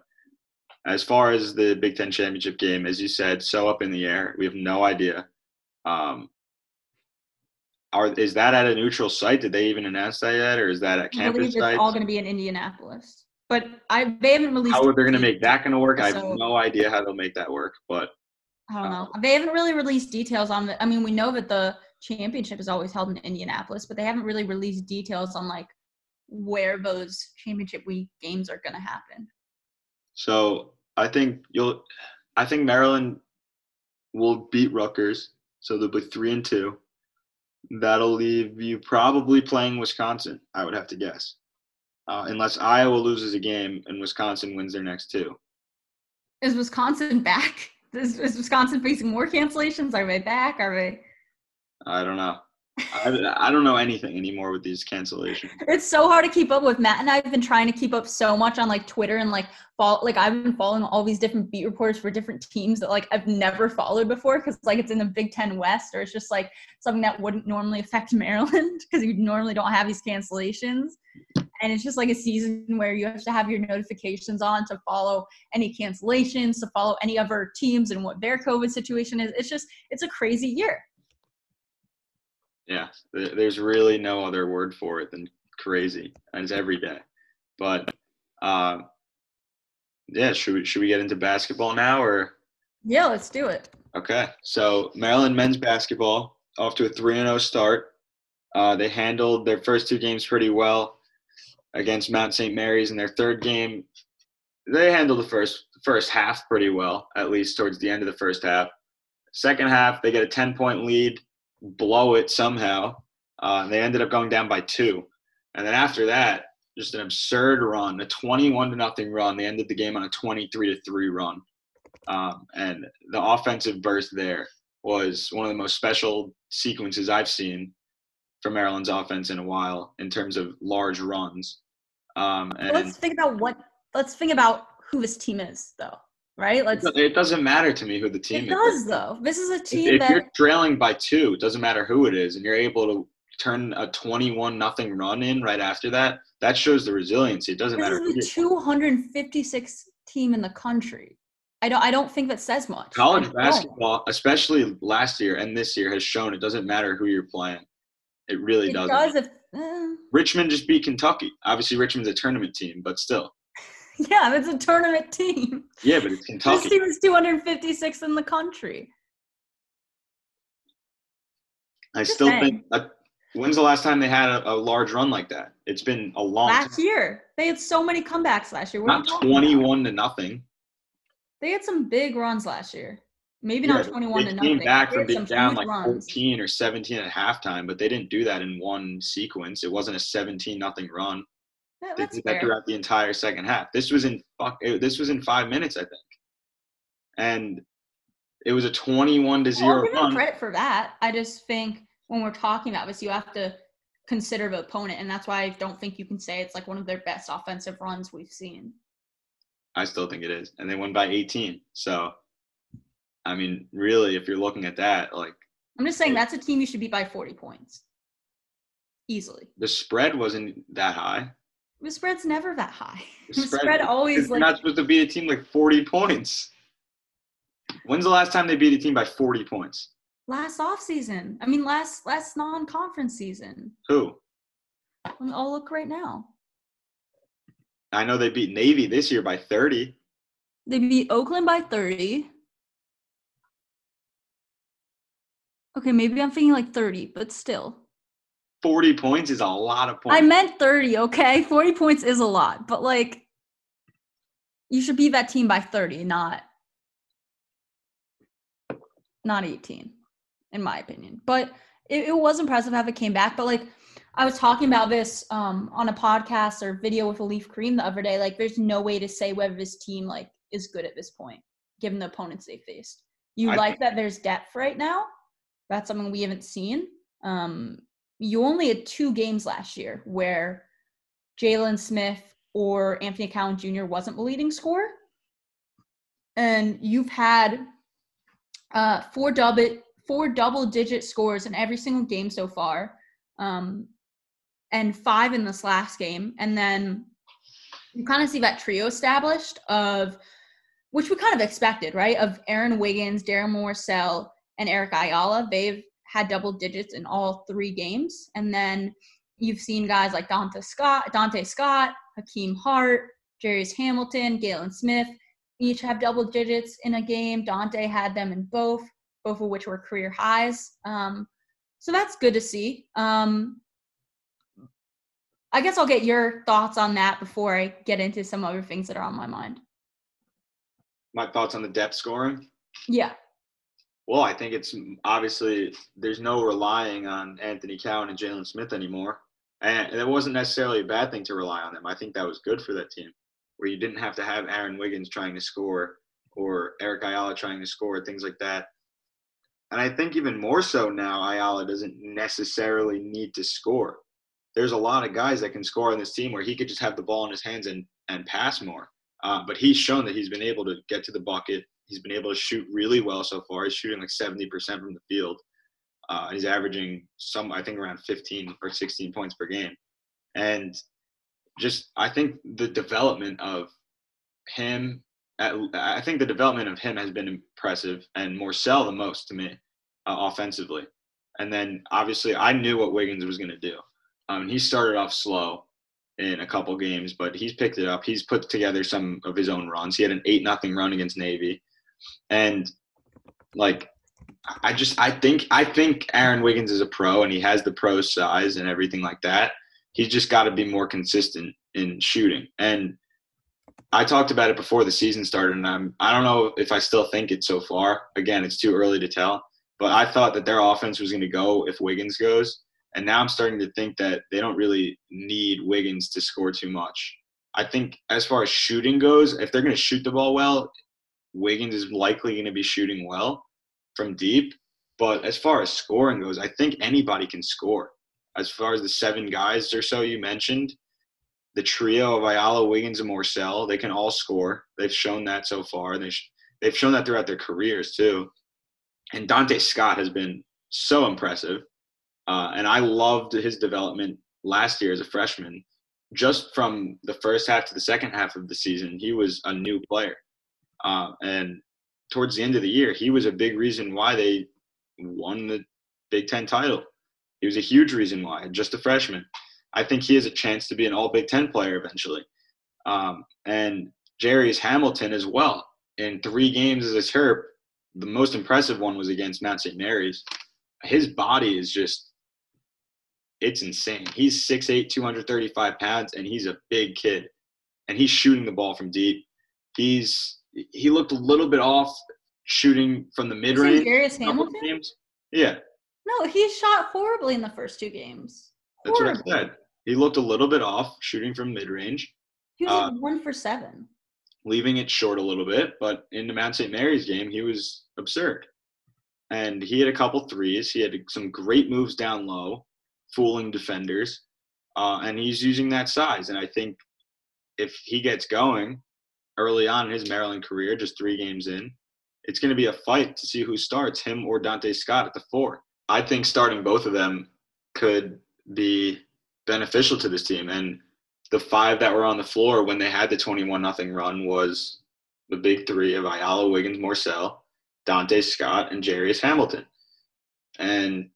as far as the Big Ten championship game, as you said, so up in the air. We have no idea. Um, are is that at a neutral site? Did they even announce that yet, or is that at campus I believe it's all going to be in Indianapolis. But I they haven't released. How are they going to make that going to work? I have no idea how they'll make that work, but I don't know. Uh, they haven't really released details on the. I mean, we know that the championship is always held in Indianapolis, but they haven't really released details on like where those championship week games are going to happen. So I think you'll. I think Maryland will beat Rutgers, so they'll be three and two. That'll leave you probably playing Wisconsin. I would have to guess, uh, unless Iowa loses a game and Wisconsin wins their next two. Is Wisconsin back? Is, is Wisconsin facing more cancellations? Are they back? Are they? I don't know. I, I don't know anything anymore with these cancellations. It's so hard to keep up with. Matt and I've been trying to keep up so much on like Twitter and like follow, like I've been following all these different beat reporters for different teams that like I've never followed before because like it's in the Big Ten West or it's just like something that wouldn't normally affect Maryland because you normally don't have these cancellations. And it's just like a season where you have to have your notifications on to follow any cancellations, to follow any other teams and what their COVID situation is. It's just it's a crazy year. Yeah, there's really no other word for it than crazy. And it's every day. But uh, yeah, should we should we get into basketball now or? Yeah, let's do it. Okay, so Maryland men's basketball off to a three and zero oh start. Uh, they handled their first two games pretty well against Mount St. Mary's. In their third game, they handled the first first half pretty well, at least towards the end of the first half. Second half, they get a ten point lead blow it somehow. Uh, they ended up going down by two, and then after that, just an absurd run, a 21 to nothing run. They ended the game on a 23 to three run, um, and the offensive burst there was one of the most special sequences I've seen for Maryland's offense in a while in terms of large runs. Um, and let's think about what. Let's think about who this team is, though right? Let's. It doesn't matter to me who the team it is. It does though. This is a team if, if that you're trailing by two, it doesn't matter who it is, and you're able to turn a 21 nothing run in right after that. That shows the resiliency. It doesn't this matter. This is the 256 team in the country. I don't. I don't think that says much. College basketball, especially last year and this year, has shown it doesn't matter who you're playing. It really it doesn't. Does if, uh, Richmond just beat Kentucky. Obviously, Richmond's a tournament team, but still. Yeah, it's a tournament team. Yeah, but it's Kentucky. This team is 256 in the country. I Just still saying. think. Uh, when's the last time they had a, a, large run like that? It's been a long. Last time. year, they had so many comebacks last year. What not 21 to nothing. They had some big runs last year. Maybe yeah, not 21 to nothing. They came back from being down like runs. 14 or 17 at halftime, but they didn't do that in one sequence. It wasn't a 17 nothing run. They did that throughout the entire second half. This was in fuck. This was in five minutes, I think, and it was a twenty-one to zero. I'll give them credit for that. I just think when we're talking about this, you have to consider the opponent, and that's why I don't think you can say it's like one of their best offensive runs we've seen. I still think it is, and they won by eighteen. So, I mean, really, if you're looking at that, like, I'm just saying it, that's a team you should beat by forty points, easily. The spread wasn't that high. The spread's never that high. The spread, spread always like not supposed to beat a team like 40 points. When's the last time they beat a team by 40 points? Last off season. I mean last last non-conference season. Who? I'll look right now. I know they beat Navy this year by 30. They beat Oakland by 30. Okay, maybe I'm thinking like 30, but still. 40 points is a lot of points. I meant 30, okay? 40 points is a lot, but like you should beat that team by 30, not not 18, in my opinion. But it, it was impressive how it came back. But like I was talking about this um, on a podcast or video with Leaf Cream the other day. Like, there's no way to say whether this team like is good at this point, given the opponents they faced. You I like think- that there's depth right now. That's something we haven't seen. Um, you only had two games last year where Jalen Smith or Anthony Cowan Jr. wasn't the leading scorer, and you've had uh, four double four double digit scores in every single game so far, um, and five in this last game, and then you kind of see that trio established of which we kind of expected, right? Of Aaron Wiggins, Darren Morsell, and Eric Ayala. They've had double digits in all three games. And then you've seen guys like Donta Scott, Donta Scott, Hakim Hart, Jairus Hamilton, Galin Smith, each have double digits in a game. Donta had them in both, both of which were career highs. Um, so that's good to see. Um, I guess I'll get your thoughts on that before I get into some other things that are on my mind. My thoughts on the depth scoring. Yeah. Well, I think it's obviously there's no relying on Anthony Cowan and Jalen Smith anymore. And it wasn't necessarily a bad thing to rely on them. I think that was good for that team, where you didn't have to have Aaron Wiggins trying to score or Eric Ayala trying to score, things like that. And I think even more so now, Ayala doesn't necessarily need to score. There's a lot of guys that can score on this team where he could just have the ball in his hands and, and pass more. Uh, but he's shown that he's been able to get to the bucket. He's been able to shoot really well so far. He's shooting like 70% from the field. Uh, he's averaging some, I think, around 15 or 16 points per game. And just, I think the development of him, I think the development of him has been impressive and Morsell the most to me uh, offensively. And then obviously, I knew what Wiggins was going to do. Um, he started off slow in a couple games, but he's picked it up. He's put together some of his own runs. He had an eight nothing run against Navy, and like I just I think I think Aaron Wiggins is a pro and he has the pro size and everything like that. He's just got to be more consistent in shooting. And I talked about it before the season started, and I'm I don't know if I still think it so far. Again, it's too early to tell. But I thought that their offense was going to go if Wiggins goes. And now I'm starting to think that they don't really need Wiggins to score too much. I think as far as shooting goes, if they're going to shoot the ball well, Wiggins is likely going to be shooting well from deep. But as far as scoring goes, I think anybody can score. As far as the seven guys or so you mentioned, the trio of Ayala, Wiggins, and Morsell, they can all score. They've shown that so far. They sh- they've shown that throughout their careers too. And Donta Scott has been so impressive. Uh, and I loved his development last year as a freshman. Just from the first half to the second half of the season, he was a new player. Uh, and towards the end of the year, he was a big reason why they won the Big Ten title. He was a huge reason why, just a freshman. I think he has a chance to be an all Big Ten player eventually. Um, and Jairus Hamilton as well. In three games as a Terp, the most impressive one was against Mount St. Mary's. His body is just it's insane. He's 6'8, 235 pounds, and he's a big kid. And he's shooting the ball from deep. He's he looked a little bit off shooting from the mid range. Darius Hamilton? Games. Yeah, No, he shot horribly in the first two games. that's what I said. He looked a little bit off shooting from mid range, He was Uh, like one for seven. leaving it short a little bit. But in the Mount St. Mary's game, he was absurd. And he had a couple threes. He had some great moves down low, fooling defenders. Uh, and he's using that size. And I think if he gets going early on in his Maryland career, just three games in, it's going to be a fight to see who starts, him or Donta Scott at the four. I think starting both of them could be beneficial to this team. And the five that were on the floor when they had the 21 nothing run was the big three of Ayala, Wiggins, Morsell, Donta Scott, and Jairus Hamilton. And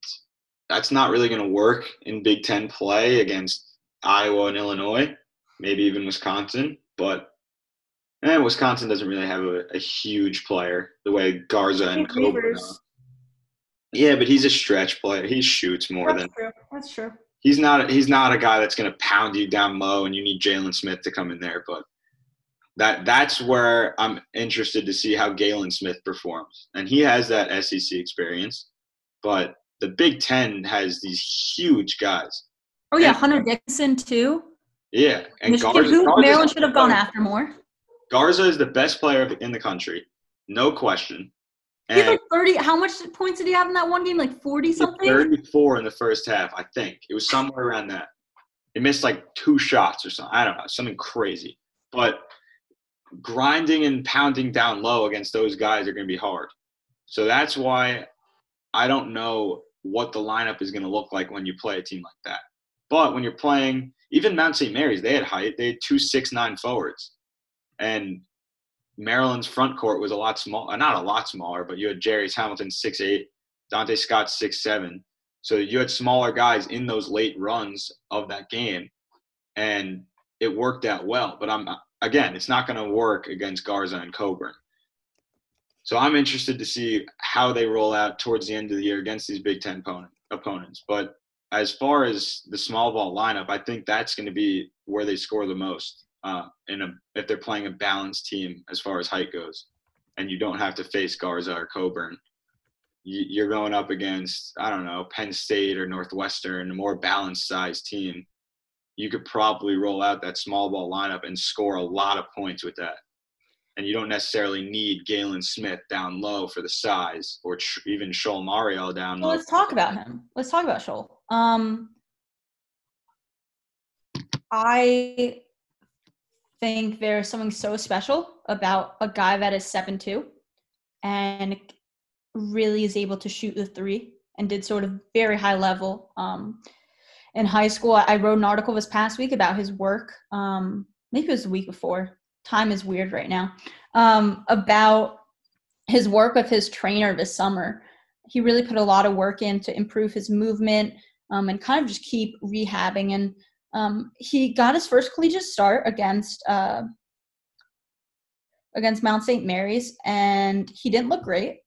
that's not really going to work in Big Ten play against Iowa and Illinois, maybe even Wisconsin. But eh, Wisconsin doesn't really have a, a huge player the way Garza and Cockburn. Yeah, but he's a stretch player. He shoots more That's than true. That's true. he's not. He's not a guy that's going to pound you down low, and you need Jalen Smith to come in there. But that that's where I'm interested to see how Galin Smith performs, and he has that SEC experience. But the Big Ten has these huge guys. Oh yeah, And- Hunter Dickinson too. Yeah, and Michigan, Garza, who Maryland should have gone after more. Garza is the best player in the country, no question. He had like thirty. How much points did he have in that one game? Like forty something. 34 in the first half, I think. It was somewhere around that. He missed like two shots or something. I don't know, something crazy. But grinding and pounding down low against those guys are going to be hard. So that's why I don't know what the lineup is going to look like when you play a team like that. But when you're playing, even Mount St. Mary's, they had height. They had two six nine forwards, and Maryland's front court was a lot small. Uh, not a lot smaller, but you had Jairus Hamilton six eight, Donta Scott six seven. So you had smaller guys in those late runs of that game, and it worked out well. But I'm again, it's not going to work against Garza and Cockburn. So I'm interested to see how they roll out towards the end of the year against these Big Ten opponent, opponents. But as far as the small ball lineup, I think that's going to be where they score the most. Uh, in a, if they're playing a balanced team as far as height goes, and you don't have to face Garza or Cockburn, you, you're going up against I don't know Penn State or Northwestern, a more balanced sized team. You could probably roll out that small ball lineup and score a lot of points with that. And you don't necessarily need Galin Smith down low for the size, or tr- even Chol Marial down Well, low. let's talk about him. Let's talk about Chol. Um, I think there's something so special about a guy that is seven two, and really is able to shoot the three, and did sort of very high level. Um, in high school, I wrote an article this past week about his work. Um, maybe it was the week before. Time is weird right now. Um, about his work with his trainer this summer he really put a lot of work in to improve his movement um, and kind of just keep rehabbing. And um, he got his first collegiate start against uh, against Mount St. Mary's, and he didn't look great.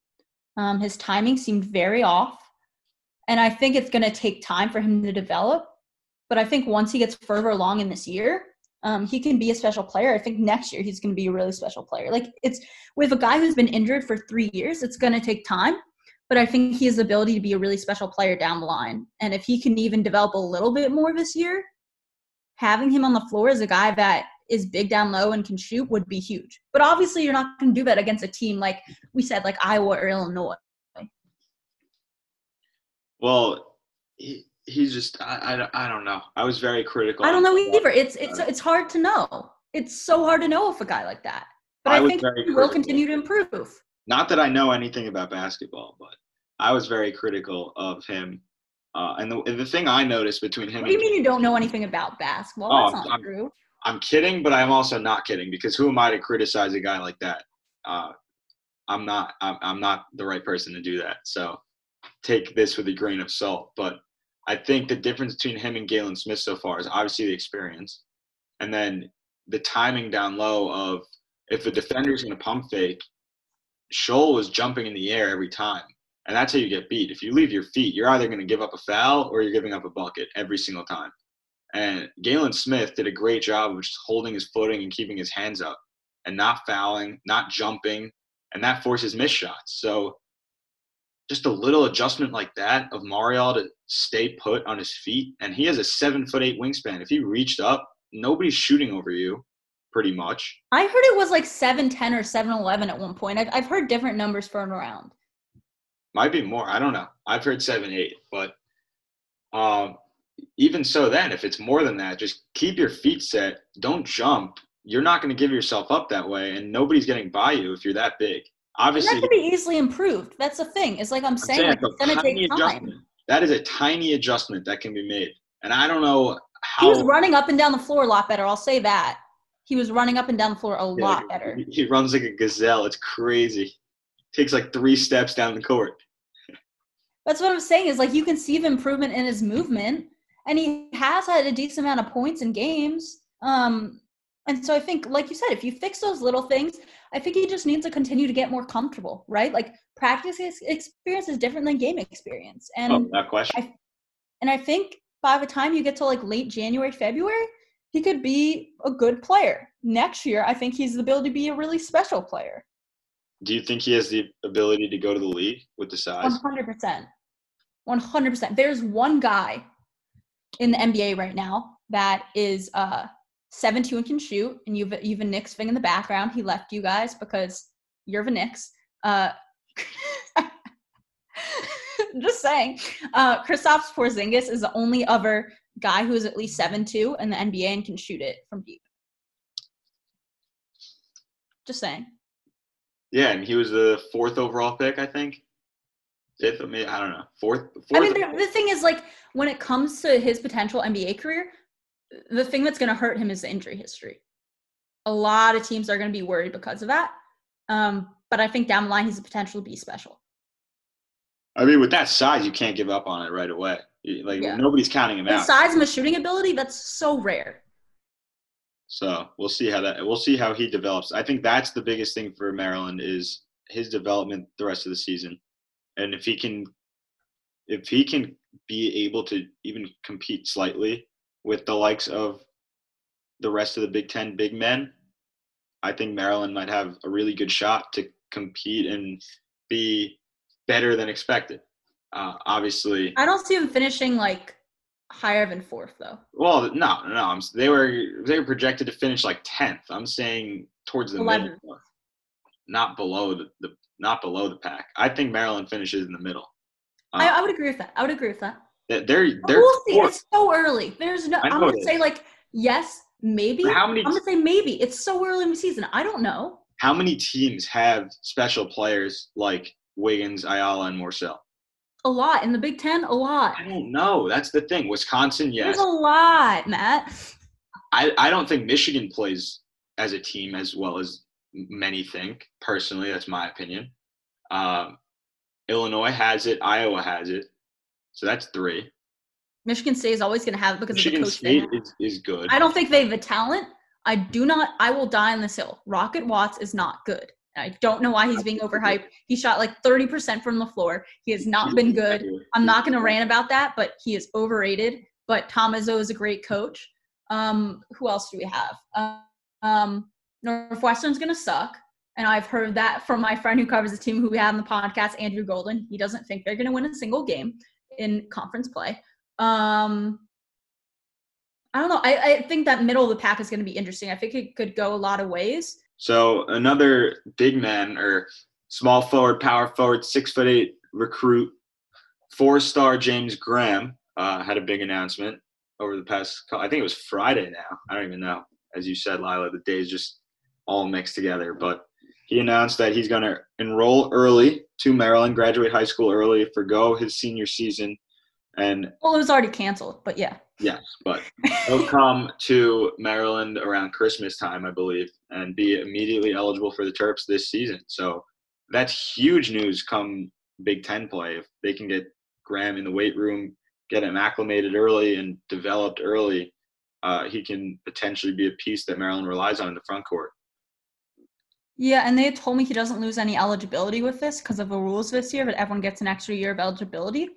Um, his timing seemed very off, and I think it's going to take time for him to develop. But I think once he gets further along in this year, um, he can be a special player. I think next year he's going to be a really special player. Like it's with a guy who's been injured for three years, it's going to take time but I think he has the ability to be a really special player down the line. And if he can even develop a little bit more this year, having him on the floor as a guy that is big down low and can shoot would be huge. But obviously, you're not going to do that against a team like we said, like Iowa or Illinois. Well, he, he's just I, I, I don't know. I was very critical. I don't know either. It's it's it's hard to know. It's so hard to know if a guy like that. But I I, think he will continue to improve. Not that I know anything about basketball, but I was very critical of him. Uh, and the, the thing I noticed between him and What do you mean you don't know anything about basketball? Oh, That's not I'm- true. I'm kidding, but I'm also not kidding because who am I to criticize a guy like that? Uh, I'm not. I'm, I'm not the right person to do that. So take this with a grain of salt. But I think the difference between him and Galin Smith so far is obviously the experience, and then the timing down low of if the defender's going to pump fake, Chol was jumping in the air every time, and that's how you get beat. If you leave your feet, you're either going to give up a foul or you're giving up a bucket every single time. And Galin Smith did a great job of just holding his footing and keeping his hands up and not fouling, not jumping, and that forces missed shots. So just a little adjustment like that of Marial to stay put on his feet, and he has a seven foot eight wingspan. If he reached up, nobody's shooting over you, pretty much. I heard it was like 7'10 or 7'11 at one point. I've, I've heard different numbers thrown around. Might be more. I don't know. I've heard seven eight, but um, even so, then if it's more than that, just keep your feet set. Don't jump. You're not going to give yourself up that way, and nobody's getting by you if you're that big. And Obviously, that could be easily improved. That's the thing. It's like I'm I'm saying, saying like, it's going to take time. That is a tiny adjustment that can be made, and I don't know how. He was running up and down the floor a lot better. I'll say that. He was running up and down the floor a Yeah, lot better. He runs like a gazelle. It's crazy. Takes like three steps down the court. That's what I'm saying is like you can see the improvement in his movement, and he has had a decent amount of points in games. Um, and so I think, like you said, if you fix those little things, I think he just needs to continue to get more comfortable, right? Like practice experience is different than game experience, and oh, that question. I, and I think by the time you get to like late January, February, he could be a good player. Next year, I think he's the ability to be a really special player. Do you think he has the ability to go to the league with the size? One hundred percent. One hundred percent. There's one guy in the NBA right now that is uh seven two and can shoot, and you've you've a Knicks thing in the background. He left you guys because you're the Knicks. Uh, just saying. Uh, Kristaps Porzingis is the only other guy who is at least seven two in the NBA and can shoot it from deep. Just saying. Yeah, and he was the fourth overall pick, I think. Fifth, I mean, I don't know. Fourth. fourth I mean, the, the thing is, like, when it comes to his potential NBA career, the thing that's going to hurt him is the injury history. A lot of teams are going to be worried because of that. Um, but I think down the line, he's a potential to be special. I mean, with that size, you can't give up on it right away. Like yeah. nobody's counting him the out. Size and the shooting ability, that's so rare. So we'll see how that we'll see how he develops. I think that's the biggest thing for Maryland is his development the rest of the season, and if he can, if he can be able to even compete slightly with the likes of the rest of the Big Ten big men, I think Maryland might have a really good shot to compete and be better than expected. Uh, obviously, I don't see him finishing like higher than fourth though. Well, no, no, I'm, they were they were projected to finish like tenth. I'm saying towards the 11th. middle, not below the, the not below the pack. I think Maryland finishes in the middle. Uh, I, I, would agree with that. I would agree with that. They're they're. We'll see. It's so early. There's no. I'm gonna say like yes, maybe. How many? I'm gonna say maybe. It's so early in the season. I don't know. How many teams have special players like Wiggins, Ayala, and Morsell? A lot in the Big Ten. A lot. I don't know. That's the thing. Wisconsin, yes. There's a lot, Matt. I I don't think Michigan plays as a team as well as many think. Personally, that's my opinion. Um, Illinois has it. Iowa has it. So that's three. Michigan State is always going to have it because Michigan of the coach State is, is good. I don't think they have the talent. I do not. I will die on this hill. Rocket Watts is not good. I don't know why he's being overhyped. He shot like 30% from the floor. He has not been good. I'm not going to rant about that, but he is overrated. But Tom Izzo is a great coach. Um, who else do we have? Um, Northwestern's going to suck. And I've heard that from my friend who covers the team who we have on the podcast, Andrew Golden. He doesn't think they're going to win a single game in conference play. Um, I don't know. I, I think that middle of the pack is going to be interesting. I think it could go a lot of ways. So another big man or small forward, power forward, six foot eight recruit, four star James Graham uh, had a big announcement over the past. I think it was Friday now. I don't even know. As you said, Lila, the days just all mixed together. But he announced that he's going to enroll early to Maryland, graduate high school early, forgo his senior season, and well, it was already canceled, but yeah. Yes, but he'll come to Maryland around Christmas time, I believe, and be immediately eligible for the Terps this season. So that's huge news come Big Ten play. If they can get Graham in the weight room, get him acclimated early and developed early, uh, he can potentially be a piece that Maryland relies on in the front court. Yeah, and they had told me he doesn't lose any eligibility with this because of the rules this year, but everyone gets an extra year of eligibility.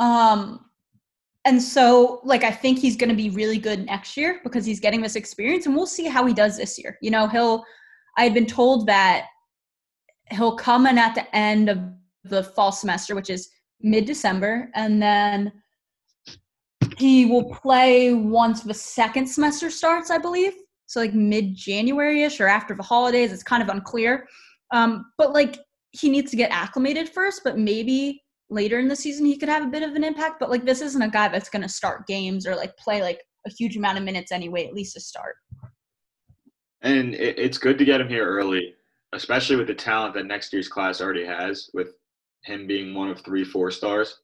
Um, and so, like, I think he's going to be really good next year because he's getting this experience, and we'll see how he does this year. You know, he'll. I had been told that he'll come in at the end of the fall semester, which is mid December, and then he will play once the second semester starts, I believe. So like mid January ish or after the holidays. It's kind of unclear. Um, but like he needs to get acclimated first, but maybe later in the season he could have a bit of an impact. But like this isn't a guy that's gonna start games or like play like a huge amount of minutes anyway, at least to start. And it's good to get him here early, especially with the talent that next year's class already has, with him being one of three four stars.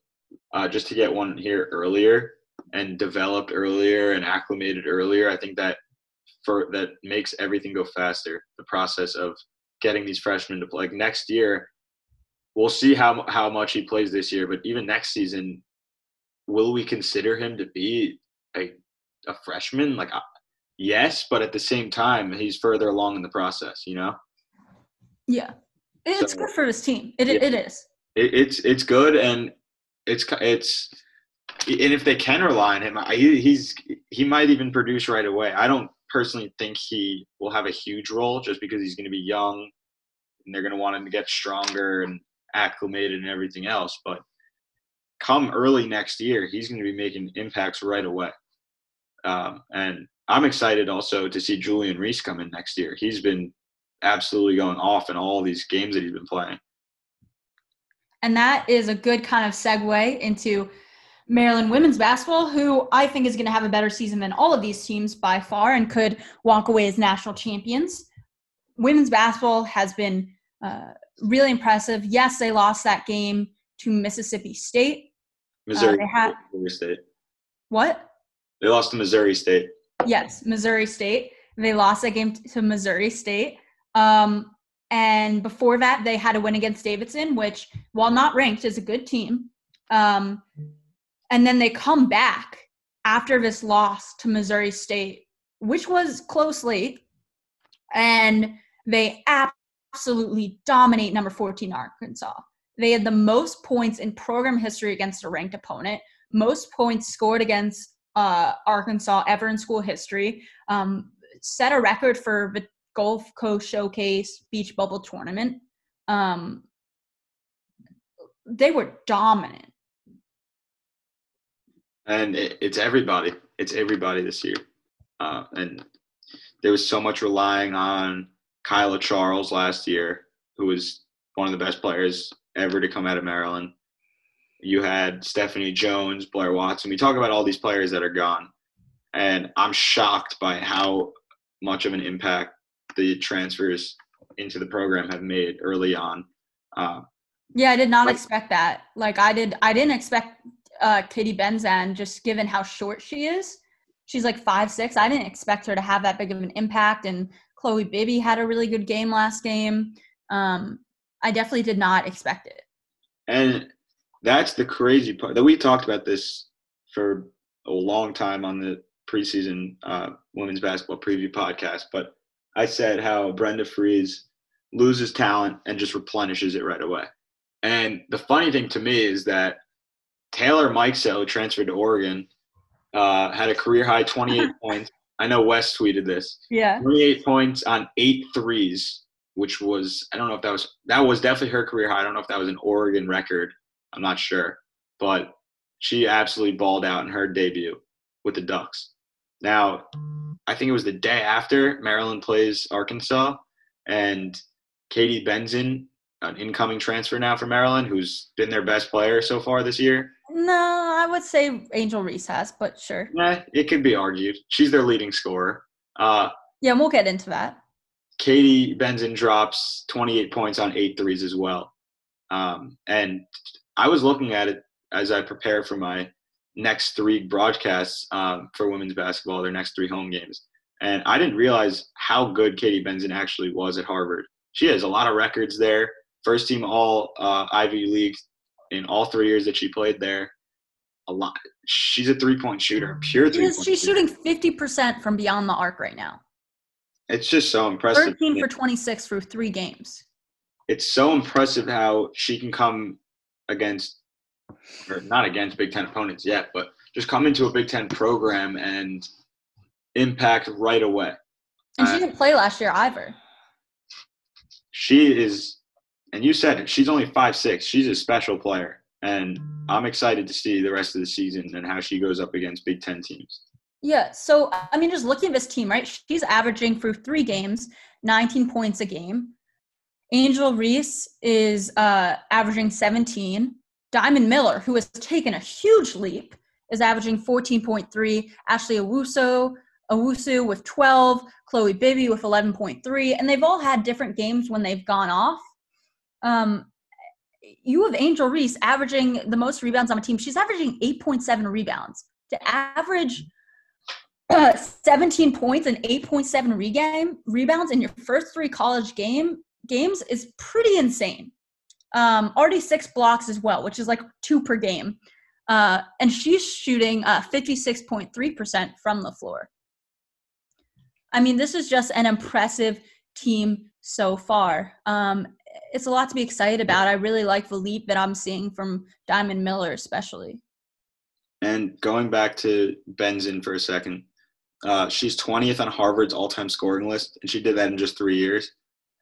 Uh, just to get one here earlier and developed earlier and acclimated earlier, I think that for that makes everything go faster. The process of getting these freshmen to play. Like next year, we'll see how how much he plays this year. But even next season, will we consider him to be a a freshman? Like, uh, yes, but at the same time, he's further along in the process. You know. Yeah, it's So- good for his team. It, Yeah. it is. It, it's it's good and it's it's and if they can rely on him, I, he's he might even produce right away. I don't personally think he will have a huge role just because he's going to be young and they're going to want him to get stronger and acclimated and everything else. But come early next year, he's going to be making impacts right away. Um, and I'm excited also to see Julian Reese come in next year. He's been absolutely going off in all these games that he's been playing. And that is a good kind of segue into Maryland women's basketball, who I think is going to have a better season than all of these teams by far and could walk away as national champions. Women's basketball has been uh, really impressive. Yes, they lost that game to Mississippi State. Missouri, they had- Missouri State. What? They lost to Missouri State. Yes, Missouri State. They lost that game to Missouri State. Um, and before that, they had a win against Davidson, which, while not ranked, is a good team. Um, and then they come back after this loss to Missouri State, which was closely, and they absolutely dominate number 14 Arkansas. They had the most points in program history against a ranked opponent, most points scored against uh, Arkansas ever in school history. Um, set a record for the Gulf Coast Showcase Beach Bubble Tournament. Um, they were dominant. and it, it's everybody. It's everybody this year, uh, and there was so much relying on Kaila Charles last year, who was one of the best players ever to come out of Maryland. You had Stephanie Jones, Blair Watson. We talk about all these players that are gone, and I'm shocked by how much of an impact the transfers into the program have made early on. Uh, Yeah, I did not Like- expect that. Like I did, I didn't expect uh, Katie Benzan just given how short she is. She's like five six. I didn't expect her to have that big of an impact. And Chloe Bibby had a really good game last game. Um, I definitely did not expect it. And that's the crazy part. That we talked about this for a long time on the preseason uh, women's basketball preview podcast. But I said how Brenda Frese loses talent and just replenishes it right away. And the funny thing to me is that Taylor Mikesell, who transferred to Oregon, uh, had a career high 28 points. I know Wes tweeted this. Yeah. 28 points on eight threes, which was I don't know if that was that was definitely her career high. I don't know if that was an Oregon record. I'm not sure, but she absolutely balled out in her debut with the Ducks. Now, I think it was the day after Maryland plays Arkansas, and Katie Benzan, an incoming transfer now for Maryland, who's been their best player so far this year. No, I would say Angel Reese has, but sure. Eh, it could be argued. She's their leading scorer. Uh, Yeah, we'll get into that. Katie Benzan drops 28 points on eight threes as well. Um, and I was looking at it as I prepare for my next three broadcasts um, for women's basketball, their next three home games. And I didn't realize how good Katie Benzan actually was at Harvard. She has a lot of records there. First team all uh, Ivy League in all three years that she played there. A lot. She's a three point shooter, pure three she's shooting 50% from beyond the arc right now. It's just so impressive. 13 for 26 through three games. it's so impressive how she can come against or not against Big Ten opponents yet, but just come into a Big Ten program and impact right away. And she didn't play last year either. She is, and you said she's only five six. She's a special player, and I'm excited to see the rest of the season and how she goes up against Big Ten teams. Yeah, so I mean, just looking at this team, right? She's averaging through three games, 19 points a game. Angel Reese is uh, averaging 17. Diamond Miller, who has taken a huge leap, is averaging 14.3. Ashley Owusu, Owusu with 12. Chloe Bibby with 11.3. And they've all had different games when they've gone off. Um, you have Angel Reese averaging the most rebounds on a team. She's averaging 8.7 rebounds. To average uh, 17 points and 8.7 regame, rebounds in your first three college game games is pretty insane. Um, already six blocks as well, which is like two per game. Uh, and she's shooting uh, 56.3% from the floor. I mean, this is just an impressive team so far. Um, it's a lot to be excited about. I really like the leap that I'm seeing from Diamond Miller, especially. And going back to Benzan for a second, uh, she's 20th on Harvard's all-time scoring list, and she did that in just three years.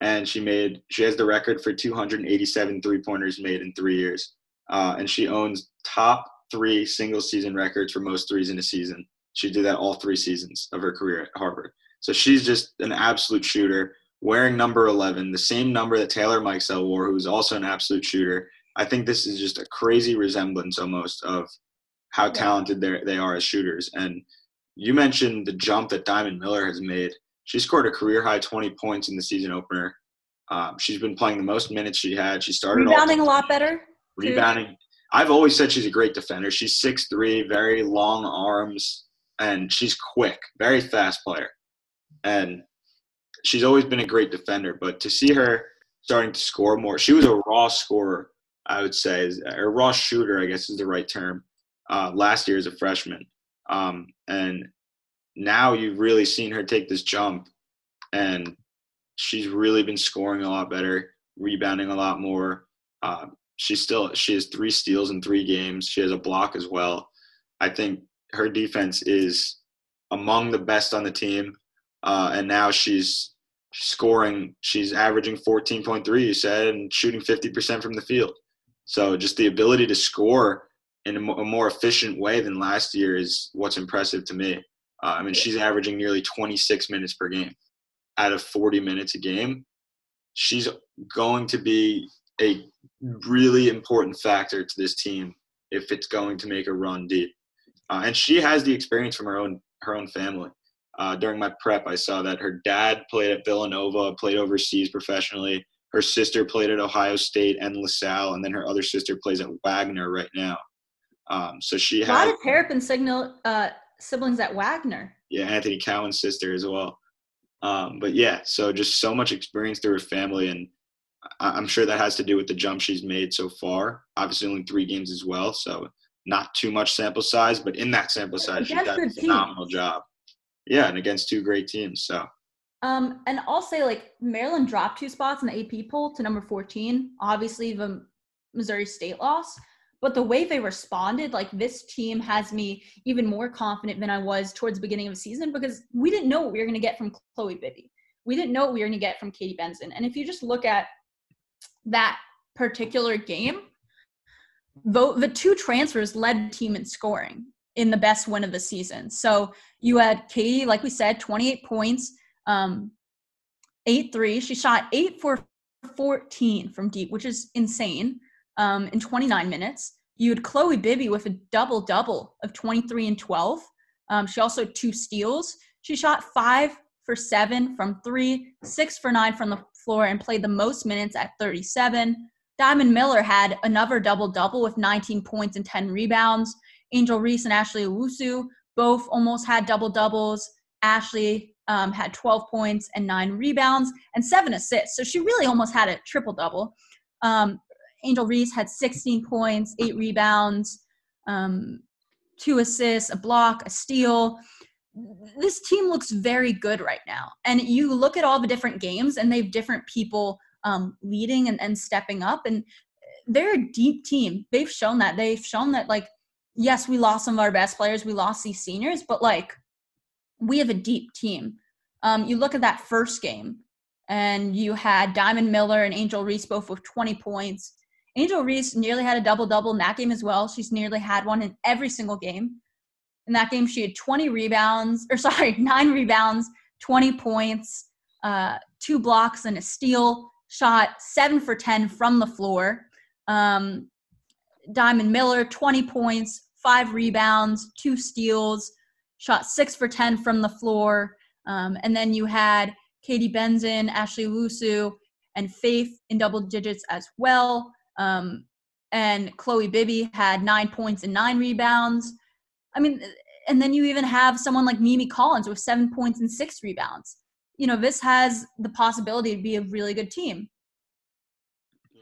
And she made she has the record for 287 three-pointers made in three years, uh, and she owns top three single-season records for most threes in a season. She did that all three seasons of her career at Harvard. So she's just an absolute shooter, wearing number 11, the same number that Taylor Mikesell wore, who's also an absolute shooter. I think this is just a crazy resemblance almost of how talented they are as shooters. And you mentioned the jump that Diamond Miller has made. She scored a career high 20 points in the season opener. Um, she's been playing the most minutes she had. She started rebounding a lot better. Rebounding. I've always said she's a great defender. She's six three, very long arms, and she's quick, very fast player. And she's always been a great defender. But to see her starting to score more, she was a raw scorer, I would say, or raw shooter, I guess is the right term uh, last year as a freshman. Um, and now you've really seen her take this jump, and she's really been scoring a lot better, rebounding a lot more. Uh, she's still she has three steals in three games. She has a block as well. I think her defense is among the best on the team, uh, and now she's scoring. She's averaging 14.3. You said, and shooting 50% from the field. So just the ability to score in a more efficient way than last year is what's impressive to me. Uh, I mean, she's averaging nearly 26 minutes per game out of 40 minutes a game. She's going to be a really important factor to this team if it's going to make a run deep. Uh, and she has the experience from her own her own family. Uh, during my prep, I saw that her dad played at Villanova, played overseas professionally. Her sister played at Ohio State and LaSalle, and then her other sister plays at Wagner right now. Um, so she had a lot of Terrapin signal uh, siblings at Wagner. Yeah, Anthony Cowan's sister as well. Um, but yeah, so just so much experience through her family, and I'm sure that has to do with the jump she's made so far. Obviously, only three games as well, so not too much sample size. But in that sample size, she's done a phenomenal job. Yeah, and against two great teams. So. Um, and I'll say like Maryland dropped two spots in the AP poll to number 14. Obviously, the Missouri State loss, but the way they responded, like this team has me even more confident than I was towards the beginning of the season because we didn't know what we were going to get from Chloe Bibby. We didn't know what we were going to get from Katie Benzan. And if you just look at that particular game, the, the two transfers led the team in scoring in the best win of the season. So you had Katie, like we said, 28 points, um, 8 3. She shot 8 for 14 from deep, which is insane um, in 29 minutes. You had Chloe Bibby with a double double of 23 and 12. Um, she also had two steals. She shot five for seven from three, six for nine from the floor, and played the most minutes at 37. Diamond Miller had another double double with 19 points and 10 rebounds. Angel Reese and Ashley Owusu both almost had double doubles. Ashley um, had 12 points and nine rebounds and seven assists. So she really almost had a triple double. Um, Angel Reese had 16 points, eight rebounds, um, two assists, a block, a steal. This team looks very good right now. And you look at all the different games, and they have different people um, leading and, and stepping up. And they're a deep team. They've shown that. They've shown that, like, yes, we lost some of our best players, we lost these seniors, but like, we have a deep team. Um, you look at that first game, and you had Diamond Miller and Angel Reese both with 20 points. Angel Reese nearly had a double double in that game as well. She's nearly had one in every single game. In that game, she had 20 rebounds, or sorry, nine rebounds, 20 points, uh, two blocks, and a steal. Shot seven for 10 from the floor. Um, Diamond Miller, 20 points, five rebounds, two steals, shot six for 10 from the floor. Um, and then you had Katie Benzan, Ashley Owusu, and Faith in double digits as well. Um, and Chloe Bibby had nine points and nine rebounds. I mean, and then you even have someone like Mimi Collins with seven points and six rebounds. You know, this has the possibility to be a really good team.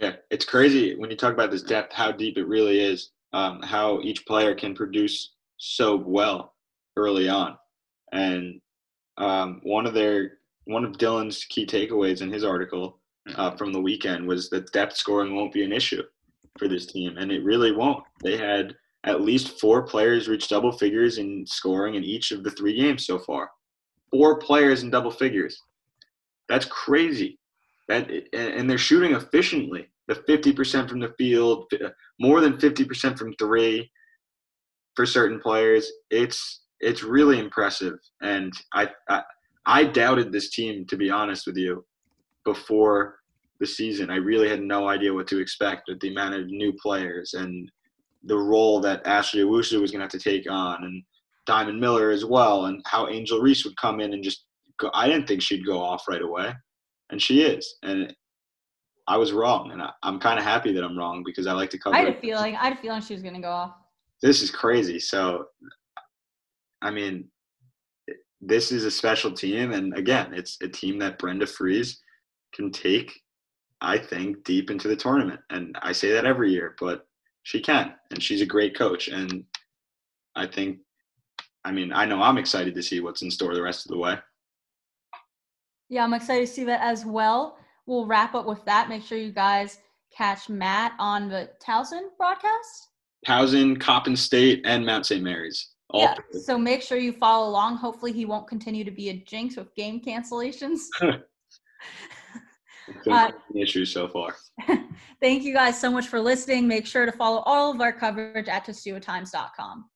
Yeah, it's crazy when you talk about this depth, how deep it really is, um, how each player can produce so well early on. And um, one of their one of Dylan's key takeaways in his article uh, from the weekend was that depth scoring won't be an issue for this team, and it really won't. They had at least four players reach double figures in scoring in each of the three games so far. Four players in double figures. That's crazy. That and they're shooting efficiently. The 50% from the field, more than 50% from three for certain players. It's it's really impressive, and I, I I doubted this team to be honest with you before the season. I really had no idea what to expect with the amount of new players and the role that Ashley Owusu was going to have to take on, and Diamond Miller as well, and how Angel Reese would come in and just go. I didn't think she'd go off right away, and she is. And I was wrong, and I, am kind of happy that I'm wrong because I like to cover. I had a feeling. I had a feeling she was going to go off. This is crazy. So, I mean, this is a special team, and again, it's a team that Brenda Frese can take. I think deep into the tournament, and I say that every year, but she can, and she's a great coach. And I think, I mean, I know I'm excited to see what's in store the rest of the way. Yeah, I'm excited to see that as well. We'll wrap up with that. Make sure you guys catch Matt on the Towson broadcast. Towson, Coppin State, and Mount St. Mary's. All yeah, three. so make sure you follow along. Hopefully, he won't continue to be a jinx with game cancellations. uh, issues so far. Thank you guys so much for listening. Make sure to follow all of our coverage at testudotimes.com.